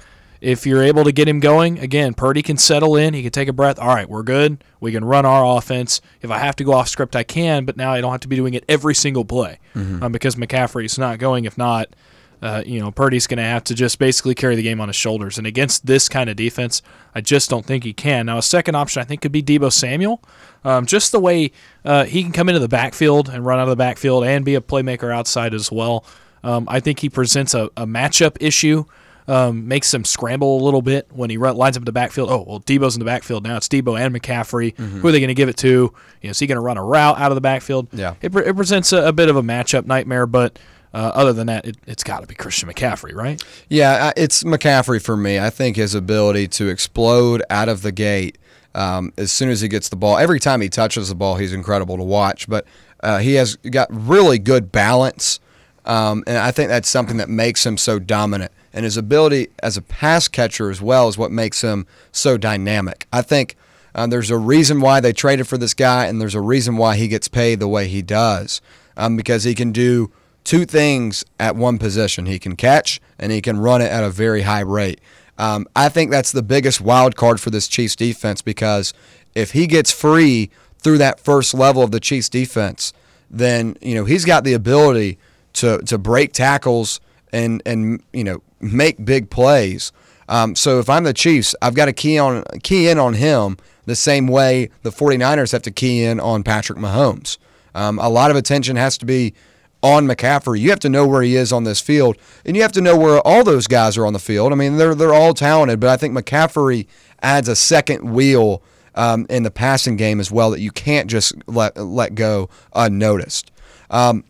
if you're able to get him going, again, Purdy can settle in. He can take a breath. All right, we're good. We can run our offense. If I have to go off script, I can, but now I don't have to be doing it every single play um, because McCaffrey's not going. If not, uh, you know, Purdy's going to have to just basically carry the game on his shoulders. And against this kind of defense, I just don't think he can. Now, a second option I think could be Deebo Samuel. Um, just the way uh, he can come into the backfield and run out of the backfield and be a playmaker outside as well. Um, I think he presents a, a matchup issue, um, makes him scramble a little bit when he run, lines up in the backfield. Oh, well, Deebo's in the backfield now. It's Deebo and McCaffrey. Who are they going to give it to? You know, is he going to run a route out of the backfield? Yeah. It, it presents a, a bit of a matchup nightmare, but uh, other than that, it, it's got to be Christian McCaffrey, right? Yeah, it's McCaffrey for me. I think his ability to explode out of the gate um, as soon as he gets the ball, every time he touches the ball, he's incredible to watch. But uh, he has got really good balance, um, and I think that's something that makes him so dominant. And his ability as a pass catcher as well is what makes him so dynamic. I think uh, there's a reason why they traded for this guy, and there's a reason why he gets paid the way he does, um, because he can do two things at one position. He can catch and he can run it at a very high rate. Um, I think that's the biggest wild card for this Chiefs defense because if he gets free through that first level of the Chiefs defense, then you know he's got the ability to to break tackles and and you know make big plays. Um, so if I'm the Chiefs, I've got to key on key in on him the same way the 49ers have to key in on Patrick Mahomes. Um, a lot of attention has to be on McCaffrey. You have to know where he is on this field, and you have to know where all those guys are on the field. I mean, they're they're all talented, but I think McCaffrey adds a second wheel um, in the passing game as well that you can't just let let go unnoticed. Um,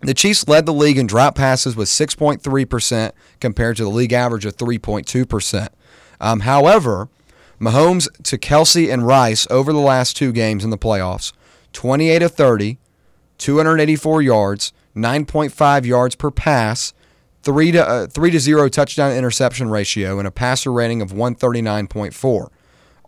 the Chiefs led the league in drop passes with 6.3% compared to the league average of 3.2%. Um, however, Mahomes to Kelce and Rice over the last two games in the playoffs 28 of 30, 284 yards, 9.5 yards per pass, 3 to, uh, 3 to 0 touchdown interception ratio, and a passer rating of 139.4.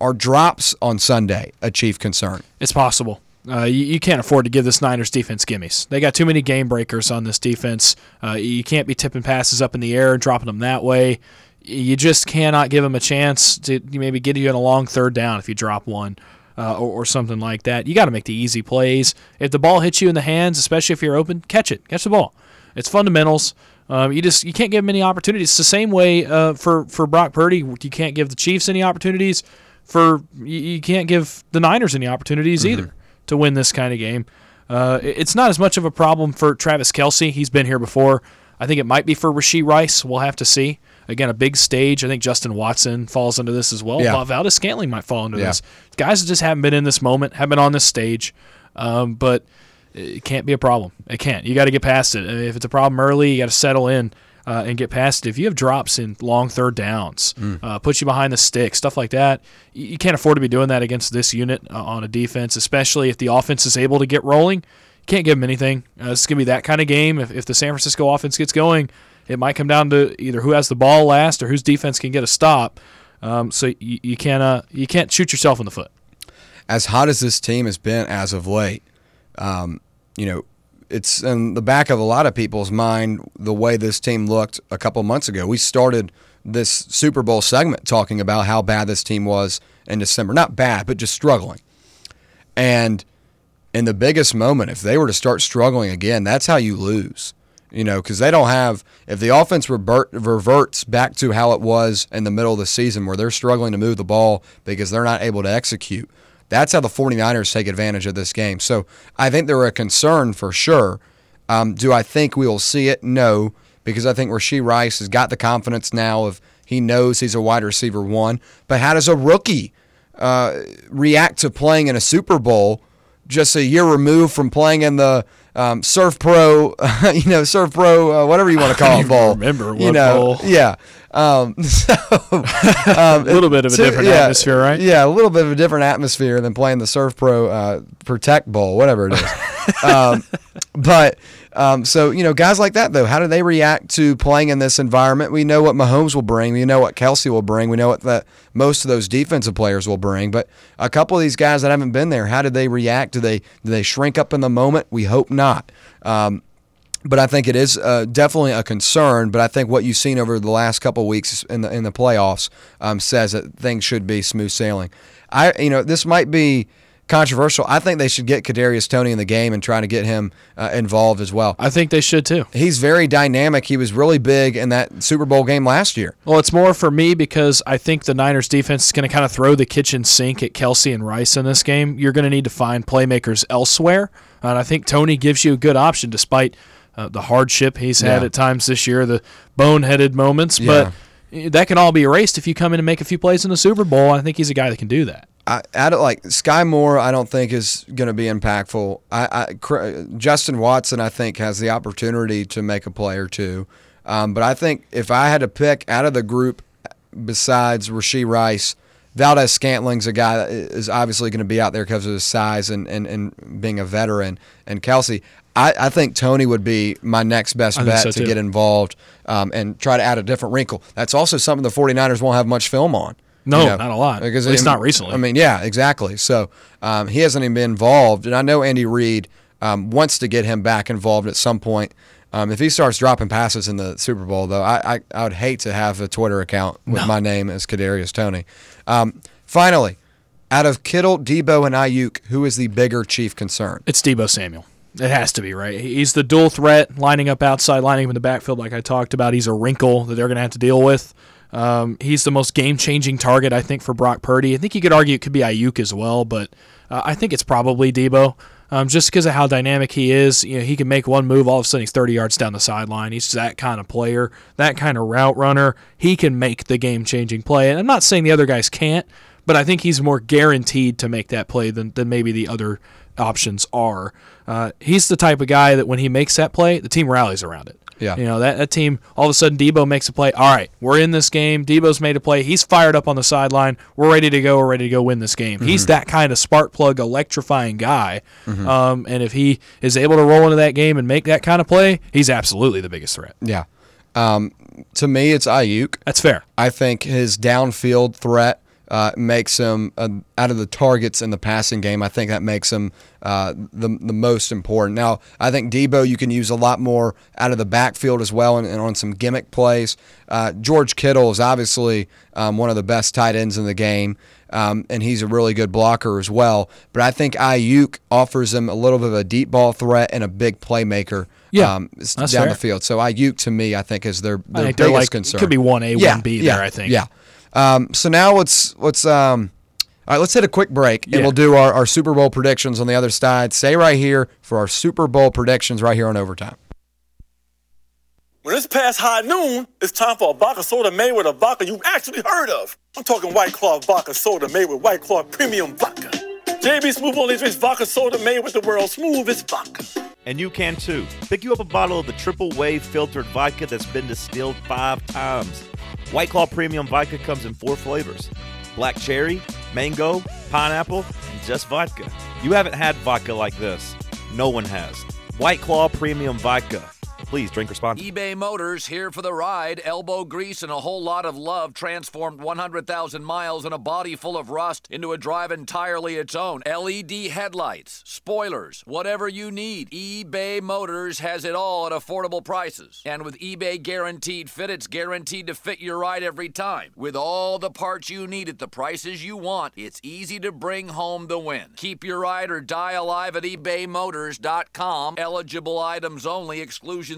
Are drops on Sunday a chief concern? It's possible. Uh, you, you can't afford to give this Niners defense gimmies. They got too many game breakers on this defense. Uh, you can't be tipping passes up in the air and dropping them that way. You just cannot give them a chance to maybe get you in a long third down if you drop one uh, or, or something like that. You got to make the easy plays. If the ball hits you in the hands, especially if you're open, catch it. Catch the ball. It's fundamentals. Um, you just you can't give them any opportunities. It's the same way uh, for for Brock Purdy. You can't give the Chiefs any opportunities. For you, you can't give the Niners any opportunities either to win this kind of game. Uh, it's not as much of a problem for Travis Kelce. He's been here before. I think it might be for Rashee Rice. We'll have to see. Again, a big stage. I think Justin Watson falls into this as well. Yeah. Valdes-Scantling might fall into Yeah. this. Guys that just haven't been in this moment, haven't been on this stage. Um, but it can't be a problem. It can't. You got to get past it. If it's a problem early, you got to settle in. Uh, and get past it. If you have drops in long third downs, uh, put you behind the stick, stuff like that, you, you can't afford to be doing that against this unit uh, on a defense, especially if the offense is able to get rolling. You can't give them anything. Uh, it's going to be that kind of game. If, if the San Francisco offense gets going, it might come down to either who has the ball last or whose defense can get a stop. Um, so you, you can't uh, you can't shoot yourself in the foot. as hot as this team has been as of late, um, you know, it's in the back of a lot of people's mind the way this team looked a couple months ago. We started this Super Bowl segment talking about how bad this team was in December. Not bad, but just struggling. And in the biggest moment, if they were to start struggling again, that's how you lose. You know, because they don't have, if the offense revert, reverts back to how it was in the middle of the season where they're struggling to move the ball because they're not able to execute, that's how the 49ers take advantage of this game. So I think they're a concern for sure. Um, do I think we will see it? No, because I think Rashee Rice has got the confidence now of he knows he's a wide receiver one. But how does a rookie uh, react to playing in a Super Bowl just a year removed from playing in the um, Servpro, [LAUGHS] you know, Servpro, uh, whatever you want to [LAUGHS] call it, bowl. remember you know, bowl. yeah. Um, [LAUGHS] so, um, A little bit of a different yeah, atmosphere, right? Yeah, a little bit of a different atmosphere than playing the Servpro uh, Protect Bowl, whatever it is. um, but um, so you know, guys like that though, how do they react to playing in this environment? We know what Mahomes will bring. We know what Kelce will bring. We know what the most of those defensive players will bring. But a couple of these guys that haven't been there, how do they react? Do they do they shrink up in the moment? We hope not. Um, but I think it is uh, definitely a concern. But I think what you've seen over the last couple of weeks in the in the playoffs um, says that things should be smooth sailing. I you know this might be controversial. I think they should get Kadarius Toney in the game and trying to get him uh, involved as well. I think they should too. He's very dynamic. He was really big in that Super Bowl game last year. Well, it's more for me because I think the Niners defense is going to kind of throw the kitchen sink at Kelce and Rice in this game. You're going to need to find playmakers elsewhere, and I think Toney gives you a good option despite uh, the hardship he's had Yeah. at times this year, the boneheaded moments. Yeah. But that can all be erased if you come in and make a few plays in the Super Bowl. I think he's a guy that can do that. I, I don't like Skyy Moore. I don't think is going to be impactful. I, I Justin Watson, I think, has the opportunity to make a play or two. Um, but I think if I had to pick out of the group, besides Rashee Rice, Valdes-Scantling's a guy that is obviously going to be out there because of his size and, and, and being a veteran. And Kelce, I, I think Toney would be my next best bet so, to too. get involved um, and try to add a different wrinkle. That's also something the 49ers won't have much film on. No, not a lot. At least not recently. I mean, yeah, exactly. So um, he hasn't even been involved, and I know Andy Reid um, wants to get him back involved at some point. Um, if he starts dropping passes in the Super Bowl, though, I, I, I would hate to have a Twitter account with my name as Kadarius Toney. Um, finally, out of Kittle, Deebo, and Aiyuk, who is the bigger chief concern? It's Deebo Samuel. It has to be, right? He's the dual threat, lining up outside, lining up in the backfield, like I talked about. He's a wrinkle that they're going to have to deal with. Um, he's the most game changing target, I think, for Brock Purdy. I think you could argue it could be Aiyuk as well, but uh, I think it's probably Deebo. Um, just because of how dynamic he is, you know, he can make one move, all of a sudden he's 30 yards down the sideline. He's that kind of player, that kind of route runner. He can make the game changing play. And I'm not saying the other guys can't, but I think he's more guaranteed to make that play than, than maybe the other options are. Uh, he's the type of guy that when he makes that play, the team rallies around it. Yeah. You know, that, that team, all of a sudden, Deebo makes a play. All right, we're in this game. Deebo's made a play. He's fired up on the sideline. We're ready to go. We're ready to go win this game. He's that kind of spark plug, electrifying guy. Um, and if he is able to roll into that game and make that kind of play, he's absolutely the biggest threat. Yeah. Um, to me, it's Aiyuk. That's fair. I think his downfield threat uh, makes him uh, out of the targets in the passing game. I think that makes him uh, the the most important. Now, I think Deebo you can use a lot more out of the backfield as well, and, and on some gimmick plays. Uh, George Kittle is obviously um, one of the best tight ends in the game. Um, and he's a really good blocker as well. But I think Aiyuk offers him a little bit of a deep ball threat and a big playmaker Yeah, um, down fair. the field. So Aiyuk to me, I think, is their, their biggest like- concern. could be 1A, 1B yeah, there, I think. Yeah. Um, so now let's let's um, all right. Let's hit a quick break, and we'll do our, our Super Bowl predictions on the other side. Stay right here for our Super Bowl predictions right here on overtime. When it's past high noon, it's time for a vodka soda made with a vodka you actually heard of. I'm talking White Claw vodka soda made with White Claw premium vodka. JB Smooth only drinks vodka soda made with the world's smoothest vodka. And you can too. Pick you up a bottle of the triple wave filtered vodka that's been distilled five times. White Claw Premium Vodka comes in four flavors black cherry, mango, pineapple, and just vodka. You haven't had vodka like this. No one has. White Claw Premium Vodka. Please drink responsibly. eBay Motors here for the ride. Elbow grease and a whole lot of love transformed 100,000 miles and a body full of rust into a drive entirely its own. LED headlights, spoilers, whatever you need. eBay Motors has it all at affordable prices. And with eBay Guaranteed Fit, it's guaranteed to fit your ride every time. With all the parts you need at the prices you want, it's easy to bring home the win. Keep your ride or die alive at ebaymotors.com. Eligible items only, exclusions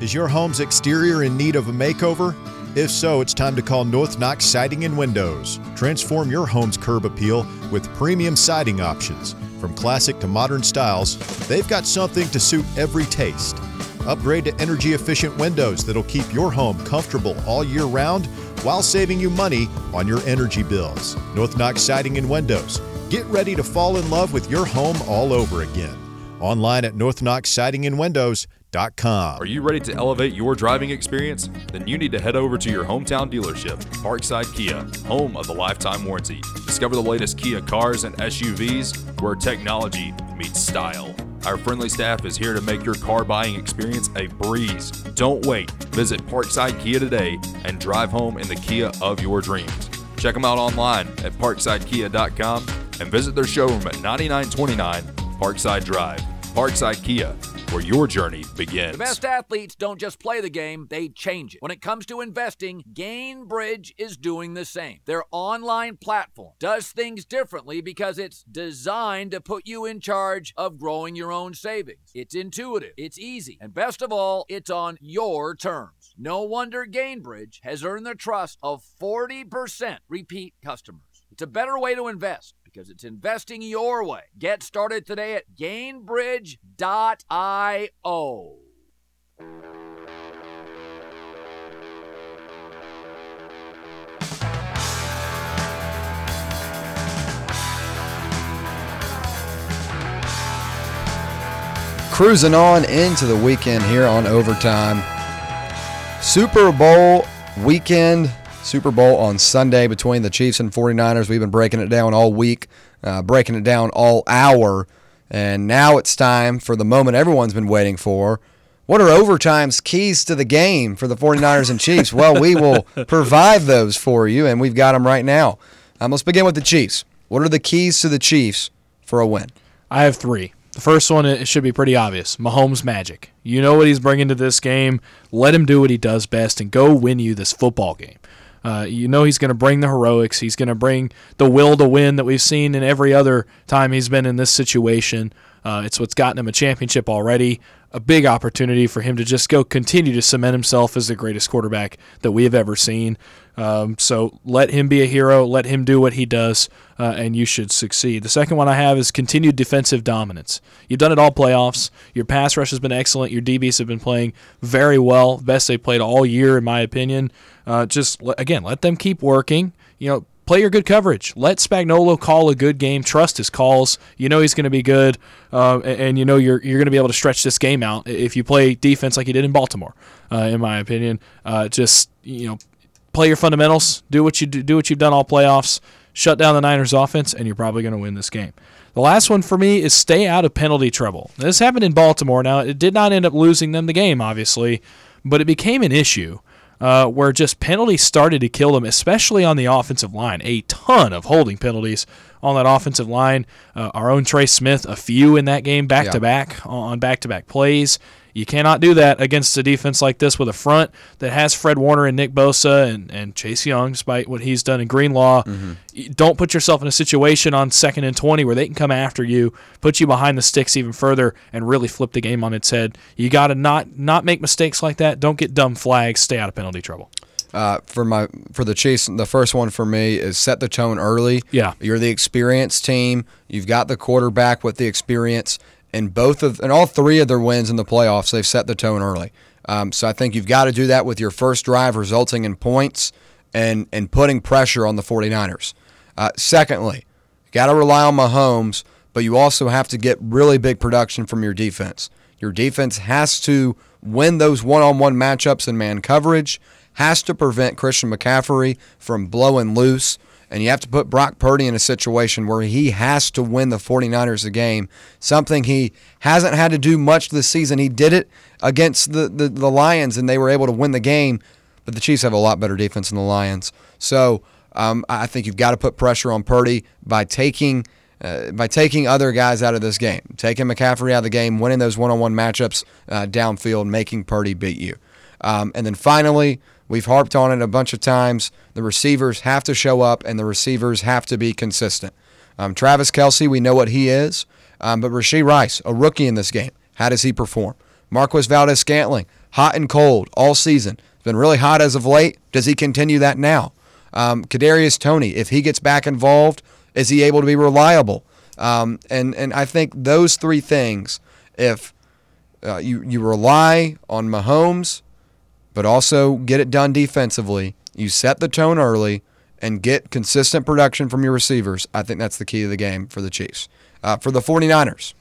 Is your home's exterior in need of a makeover? If so, it's time to call North Knox Siding and Windows. Transform your home's curb appeal with premium siding options. From classic to modern styles, they've got something to suit every taste. Upgrade to energy efficient windows that'll keep your home comfortable all year round while saving you money on your energy bills. North Knox Siding and Windows. Get ready to fall in love with your home all over again. Online at northknoxsidingandwindows.com. Are you ready to elevate your driving experience? Then you need to head over to your hometown dealership, Parkside Kia, home of the lifetime warranty. Discover the latest Kia cars and SUVs where technology meets style. Our friendly staff is here to make your car buying experience a breeze. Don't wait. Visit Parkside Kia today and drive home in the Kia of your dreams. Check them out online at parksidekia.com and visit their showroom at 9929 Parkside Drive. Parkside Kia, where your journey begins. The best athletes don't just play the game, they change it. When it comes to investing, Gainbridge is doing the same. Their online platform does things differently because it's designed to put you in charge of growing your own savings. It's intuitive, it's easy, and best of all, it's on your terms. No wonder Gainbridge has earned the trust of 40% repeat customers. It's a better way to invest because it's investing your way. Get started today at gainbridge.io. Cruising on into the weekend here on overtime. Super Bowl weekend. Super Bowl on Sunday between the Chiefs and 49ers. We've been breaking it down all week, uh, breaking it down all hour. And now it's time for the moment everyone's been waiting for. What are overtime's keys to the game for the 49ers and Chiefs? Well, we will provide those for you, and we've got them right now. Um, let's begin with the Chiefs. What are the keys to the Chiefs for a win? I have three. The first one it should be pretty obvious. Mahomes magic. You know what he's bringing to this game. Let him do what he does best and go win you this football game. Uh, you know he's going to bring the heroics. He's going to bring the will to win that we've seen in every other time he's been in this situation. Uh, it's what's gotten him a championship already. A big opportunity for him to just go continue to cement himself as the greatest quarterback that we have ever seen. Um, so let him be a hero. Let him do what he does, uh, and you should succeed. The second one I have is continued defensive dominance. You've done it all playoffs. Your pass rush has been excellent. Your DBs have been playing very well, best they played all year, in my opinion. Uh, just again, let them keep working. You know, play your good coverage. Let Spagnolo call a good game. Trust his calls. You know he's going to be good, uh, and, and, you know you're you're going to be able to stretch this game out if you play defense like you did in Baltimore. Uh, in my opinion, uh, just you know play your fundamentals, do what you do, do what you've done all playoffs, shut down the Niners offense, and you're probably going to win this game. The last one for me is stay out of penalty trouble. This happened in Baltimore. Now it did not end up losing them the game, obviously, but it became an issue. Uh, where just penalties started to kill them, especially on the offensive line. A ton of holding penalties on that offensive line. Uh, our own Trey Smith, a few in that game, back to back on back to back plays, You cannot do that against a defense like this with a front that has Fred Warner and Nick Bosa and, and Chase Young, despite what he's done in Greenlaw. You Don't put yourself in a situation on second and 20 where they can come after you, put you behind the sticks even further, and really flip the game on its head. You got to not not make mistakes like that. Don't get dumb flags. Stay out of penalty trouble. Uh, for my for the Chiefs, the first one for me is set the tone early. Yeah. you're the experienced team. You've got the quarterback with the experience, and both of and all three of their wins in the playoffs, they've set the tone early. Um, so I think you've got to do that with your first drive, resulting in points and and putting pressure on the 49ers. Uh, secondly, got to rely on Mahomes, but you also have to get really big production from your defense. Your defense has to win those one-on-one matchups in man coverage, has to prevent Christian McCaffrey from blowing loose, and you have to put Brock Purdy in a situation where he has to win the 49ers a game, something he hasn't had to do much this season. He did it against the, the, the Lions, and they were able to win the game, but the Chiefs have a lot better defense than the Lions. So um, I think you've got to put pressure on Purdy by taking – uh, by taking other guys out of this game, taking McCaffrey out of the game, winning those one-on-one matchups uh, downfield, making Purdy beat you. Um, and then finally, we've harped on it a bunch of times. The receivers have to show up, and the receivers have to be consistent. Um, Travis Kelce, we know what he is, um, but Rashee Rice, a rookie in this game, how does he perform? Marquez Valdes-Scantling, hot and cold all season. It's been really hot as of late. Does he continue that now? Um, Kadarius Toney, if he gets back involved, is he able to be reliable? Um, and and I think those three things, if uh, you you rely on Mahomes, but also get it done defensively, you set the tone early, and get consistent production from your receivers. I think that's the key to the game for the Chiefs. Uh, for the 49ers,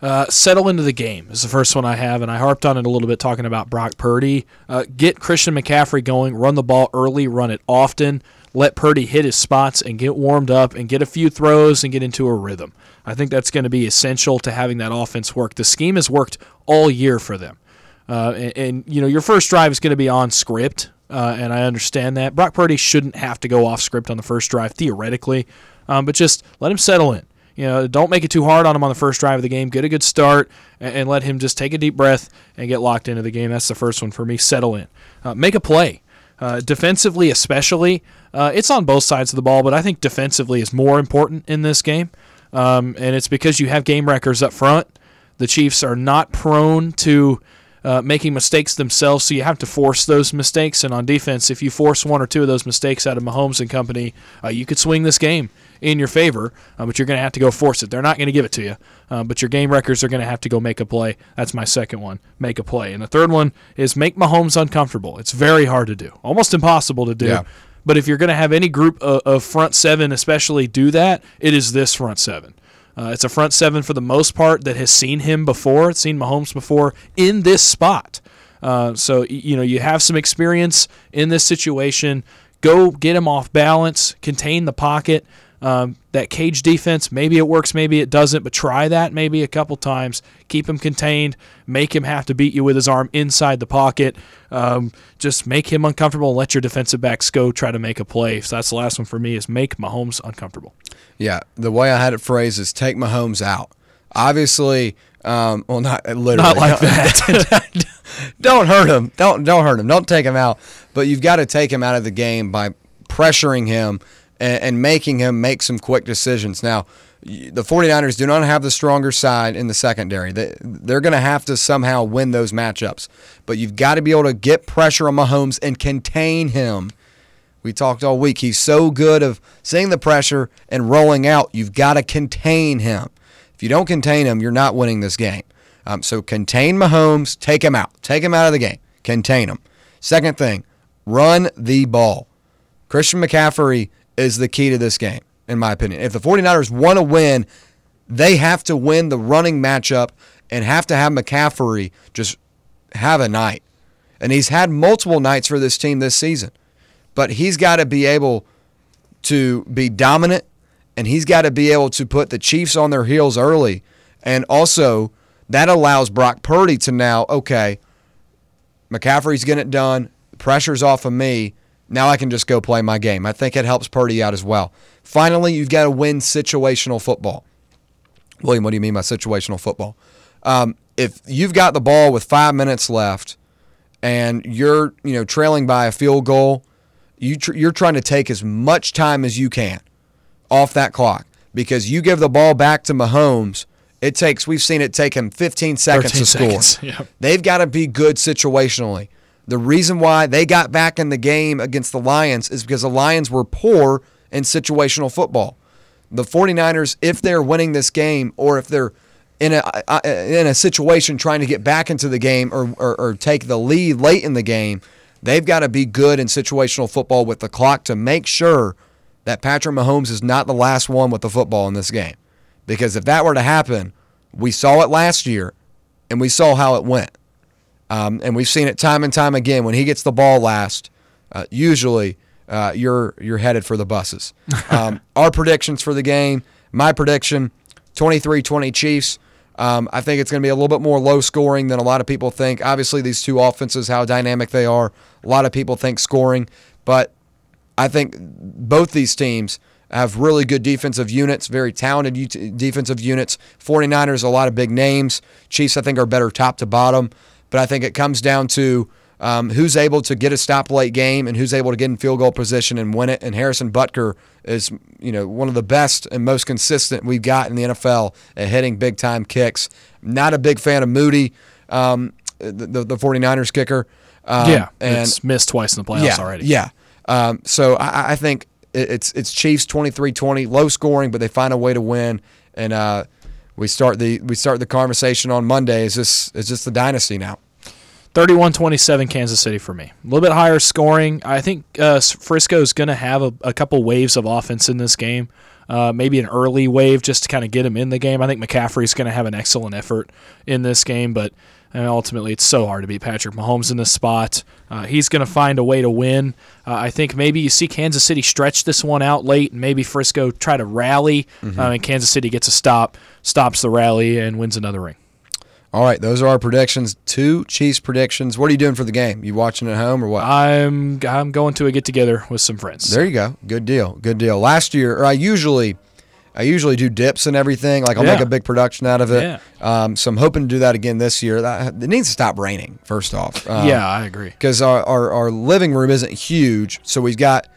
Uh, settle into the game is the first one I have, and I harped on it a little bit talking about Brock Purdy. Uh, get Christian McCaffrey going, run the ball early, run it often, let Purdy hit his spots and get warmed up and get a few throws and get into a rhythm. I think that's going to be essential to having that offense work. The scheme has worked all year for them. Uh, and, and, you know, your first drive is going to be on script, uh, and I understand that. Brock Purdy shouldn't have to go off script on the first drive, theoretically, um, but just let him settle in. You know, don't make it too hard on him on the first drive of the game. Get a good start and, and let him just take a deep breath and get locked into the game. That's the first one for me. Settle in. Uh, make a play. Uh, defensively, especially, uh, it's on both sides of the ball, but I think defensively is more important in this game. Um, and it's because you have game wreckers up front. The Chiefs are not prone to uh, making mistakes themselves, so you have to force those mistakes. And on defense, if you force one or two of those mistakes out of Mahomes and company, uh, you could swing this game in your favor, uh, but you're going to have to go force it. They're not going to give it to you, uh, but your game wreckers are going to have to go make a play. That's my second one, make a play. And the third one is make Mahomes uncomfortable. It's very hard to do, almost impossible to do. Yeah. But if you're going to have any group of, of front seven, especially, do that, it is this front seven. Uh, it's a front seven for the most part that has seen him before, seen Mahomes before in this spot. Uh, so you know you have some experience in this situation. Go get him off balance, contain the pocket. Um, that cage defense, maybe it works, maybe it doesn't, but try that maybe a couple times. Keep him contained, make him have to beat you with his arm inside the pocket. Um, just make him uncomfortable and let your defensive backs go try to make a play. So that's the last one for me is make Mahomes uncomfortable. Yeah, the way I had it phrased is take Mahomes out. Obviously, um, well, not literally, Not like [LAUGHS] that. don't hurt him. Don't don't hurt him. Don't take him out. But you've got to take him out of the game by pressuring him and, and making him make some quick decisions. Now, the 49ers do not have the stronger side in the secondary. They, they're going to have to somehow win those matchups. But you've got to be able to get pressure on Mahomes and contain him. We talked all week. He's so good of seeing the pressure and rolling out. You've got to contain him. If you don't contain him, you're not winning this game. Um, so contain Mahomes, take him out, take him out of the game, contain him. Second thing, run the ball. Christian McCaffrey is the key to this game, in my opinion. If the 49ers want to win, they have to win the running matchup and have to have McCaffrey just have a night. And he's had multiple nights for this team this season. But he's got to be able to be dominant and he's got to be able to put the Chiefs on their heels early. And also, that allows Brock Purdy to now, okay, McCaffrey's getting it done. Pressure's off of me. Now I can just go play my game. I think it helps Purdy out as well. Finally, you've got to win situational football. William, what do you mean by situational football? Um, if you've got the ball with five minutes left and you're you know trailing by a field goal, you tr- you're trying to take as much time as you can off that clock because you give the ball back to Mahomes. It takes we've seen it take him 15 seconds 13 to score. seconds, [LAUGHS] yeah. They've got to be good situationally. The reason why they got back in the game against the Lions is because the Lions were poor in situational football. The 49ers, if they're winning this game or if they're in a in a situation trying to get back into the game or, or, or take the lead late in the game, they've got to be good in situational football with the clock to make sure that Patrick Mahomes is not the last one with the football in this game. Because if that were to happen, we saw it last year and we saw how it went. Um, and we've seen it time and time again. When he gets the ball last, uh, usually uh, you're you're headed for the buses. Um, [LAUGHS] our predictions for the game, my prediction, 23-20 Chiefs. Um, I think it's going to be a little bit more low scoring than a lot of people think. Obviously, these two offenses, how dynamic they are, a lot of people think scoring, but I think both these teams have really good defensive units, very talented ut- defensive units. 49ers, a lot of big names. Chiefs, I think, are better top to bottom. But I think it comes down to um, who's able to get a stop late game and who's able to get in field goal position and win it. And Harrison Butker is, you know, one of the best and most consistent we've got in the NFL at hitting big time kicks. Not a big fan of Moody, um, the, the, the 49ers kicker. Um, yeah, and it's missed twice in the playoffs yeah, already. Yeah. Um, so I, I think it's it's Chiefs 23-20, low scoring, but they find a way to win. And uh, we start the we start the conversation on Monday. Is this is this the dynasty now? 31-27 Kansas City for me. A little bit higher scoring. I think uh, Frisco is going to have a, a couple waves of offense in this game. Uh, maybe an early wave just to kind of get him in the game. I think McCaffrey is going to have an excellent effort in this game, but uh, ultimately it's so hard to beat Patrick Mahomes in this spot. Uh, he's going to find a way to win. Uh, I think maybe you see Kansas City stretch this one out late, and maybe Frisco try to rally, Mhm. uh, and Kansas City gets a stop, stops the rally, and wins another ring. All right, those are our predictions. Two Chiefs predictions. What are you doing for the game? You watching at home or what? I'm I'm going to a get together with some friends. There you go. Good deal. Good deal. Last year, or I usually, I usually do dips and everything. Like I'll make a big production out of it. Yeah. Um, so I'm hoping to do that again this year. That, it needs to stop raining. First off. Yeah, I agree. Because our, our our living room isn't huge, so we've got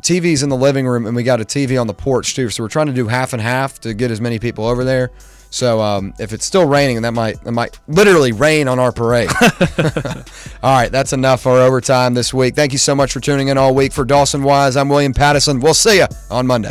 TVs in the living room and we got a TV on the porch too. So we're trying to do half and half to get as many people over there. So um, if it's still raining, that might that might literally rain on our parade. [LAUGHS] all right, that's enough for overtime this week. Thank you so much for tuning in all week. For Dawson Wise, I'm William Patteson. We'll see you on Monday.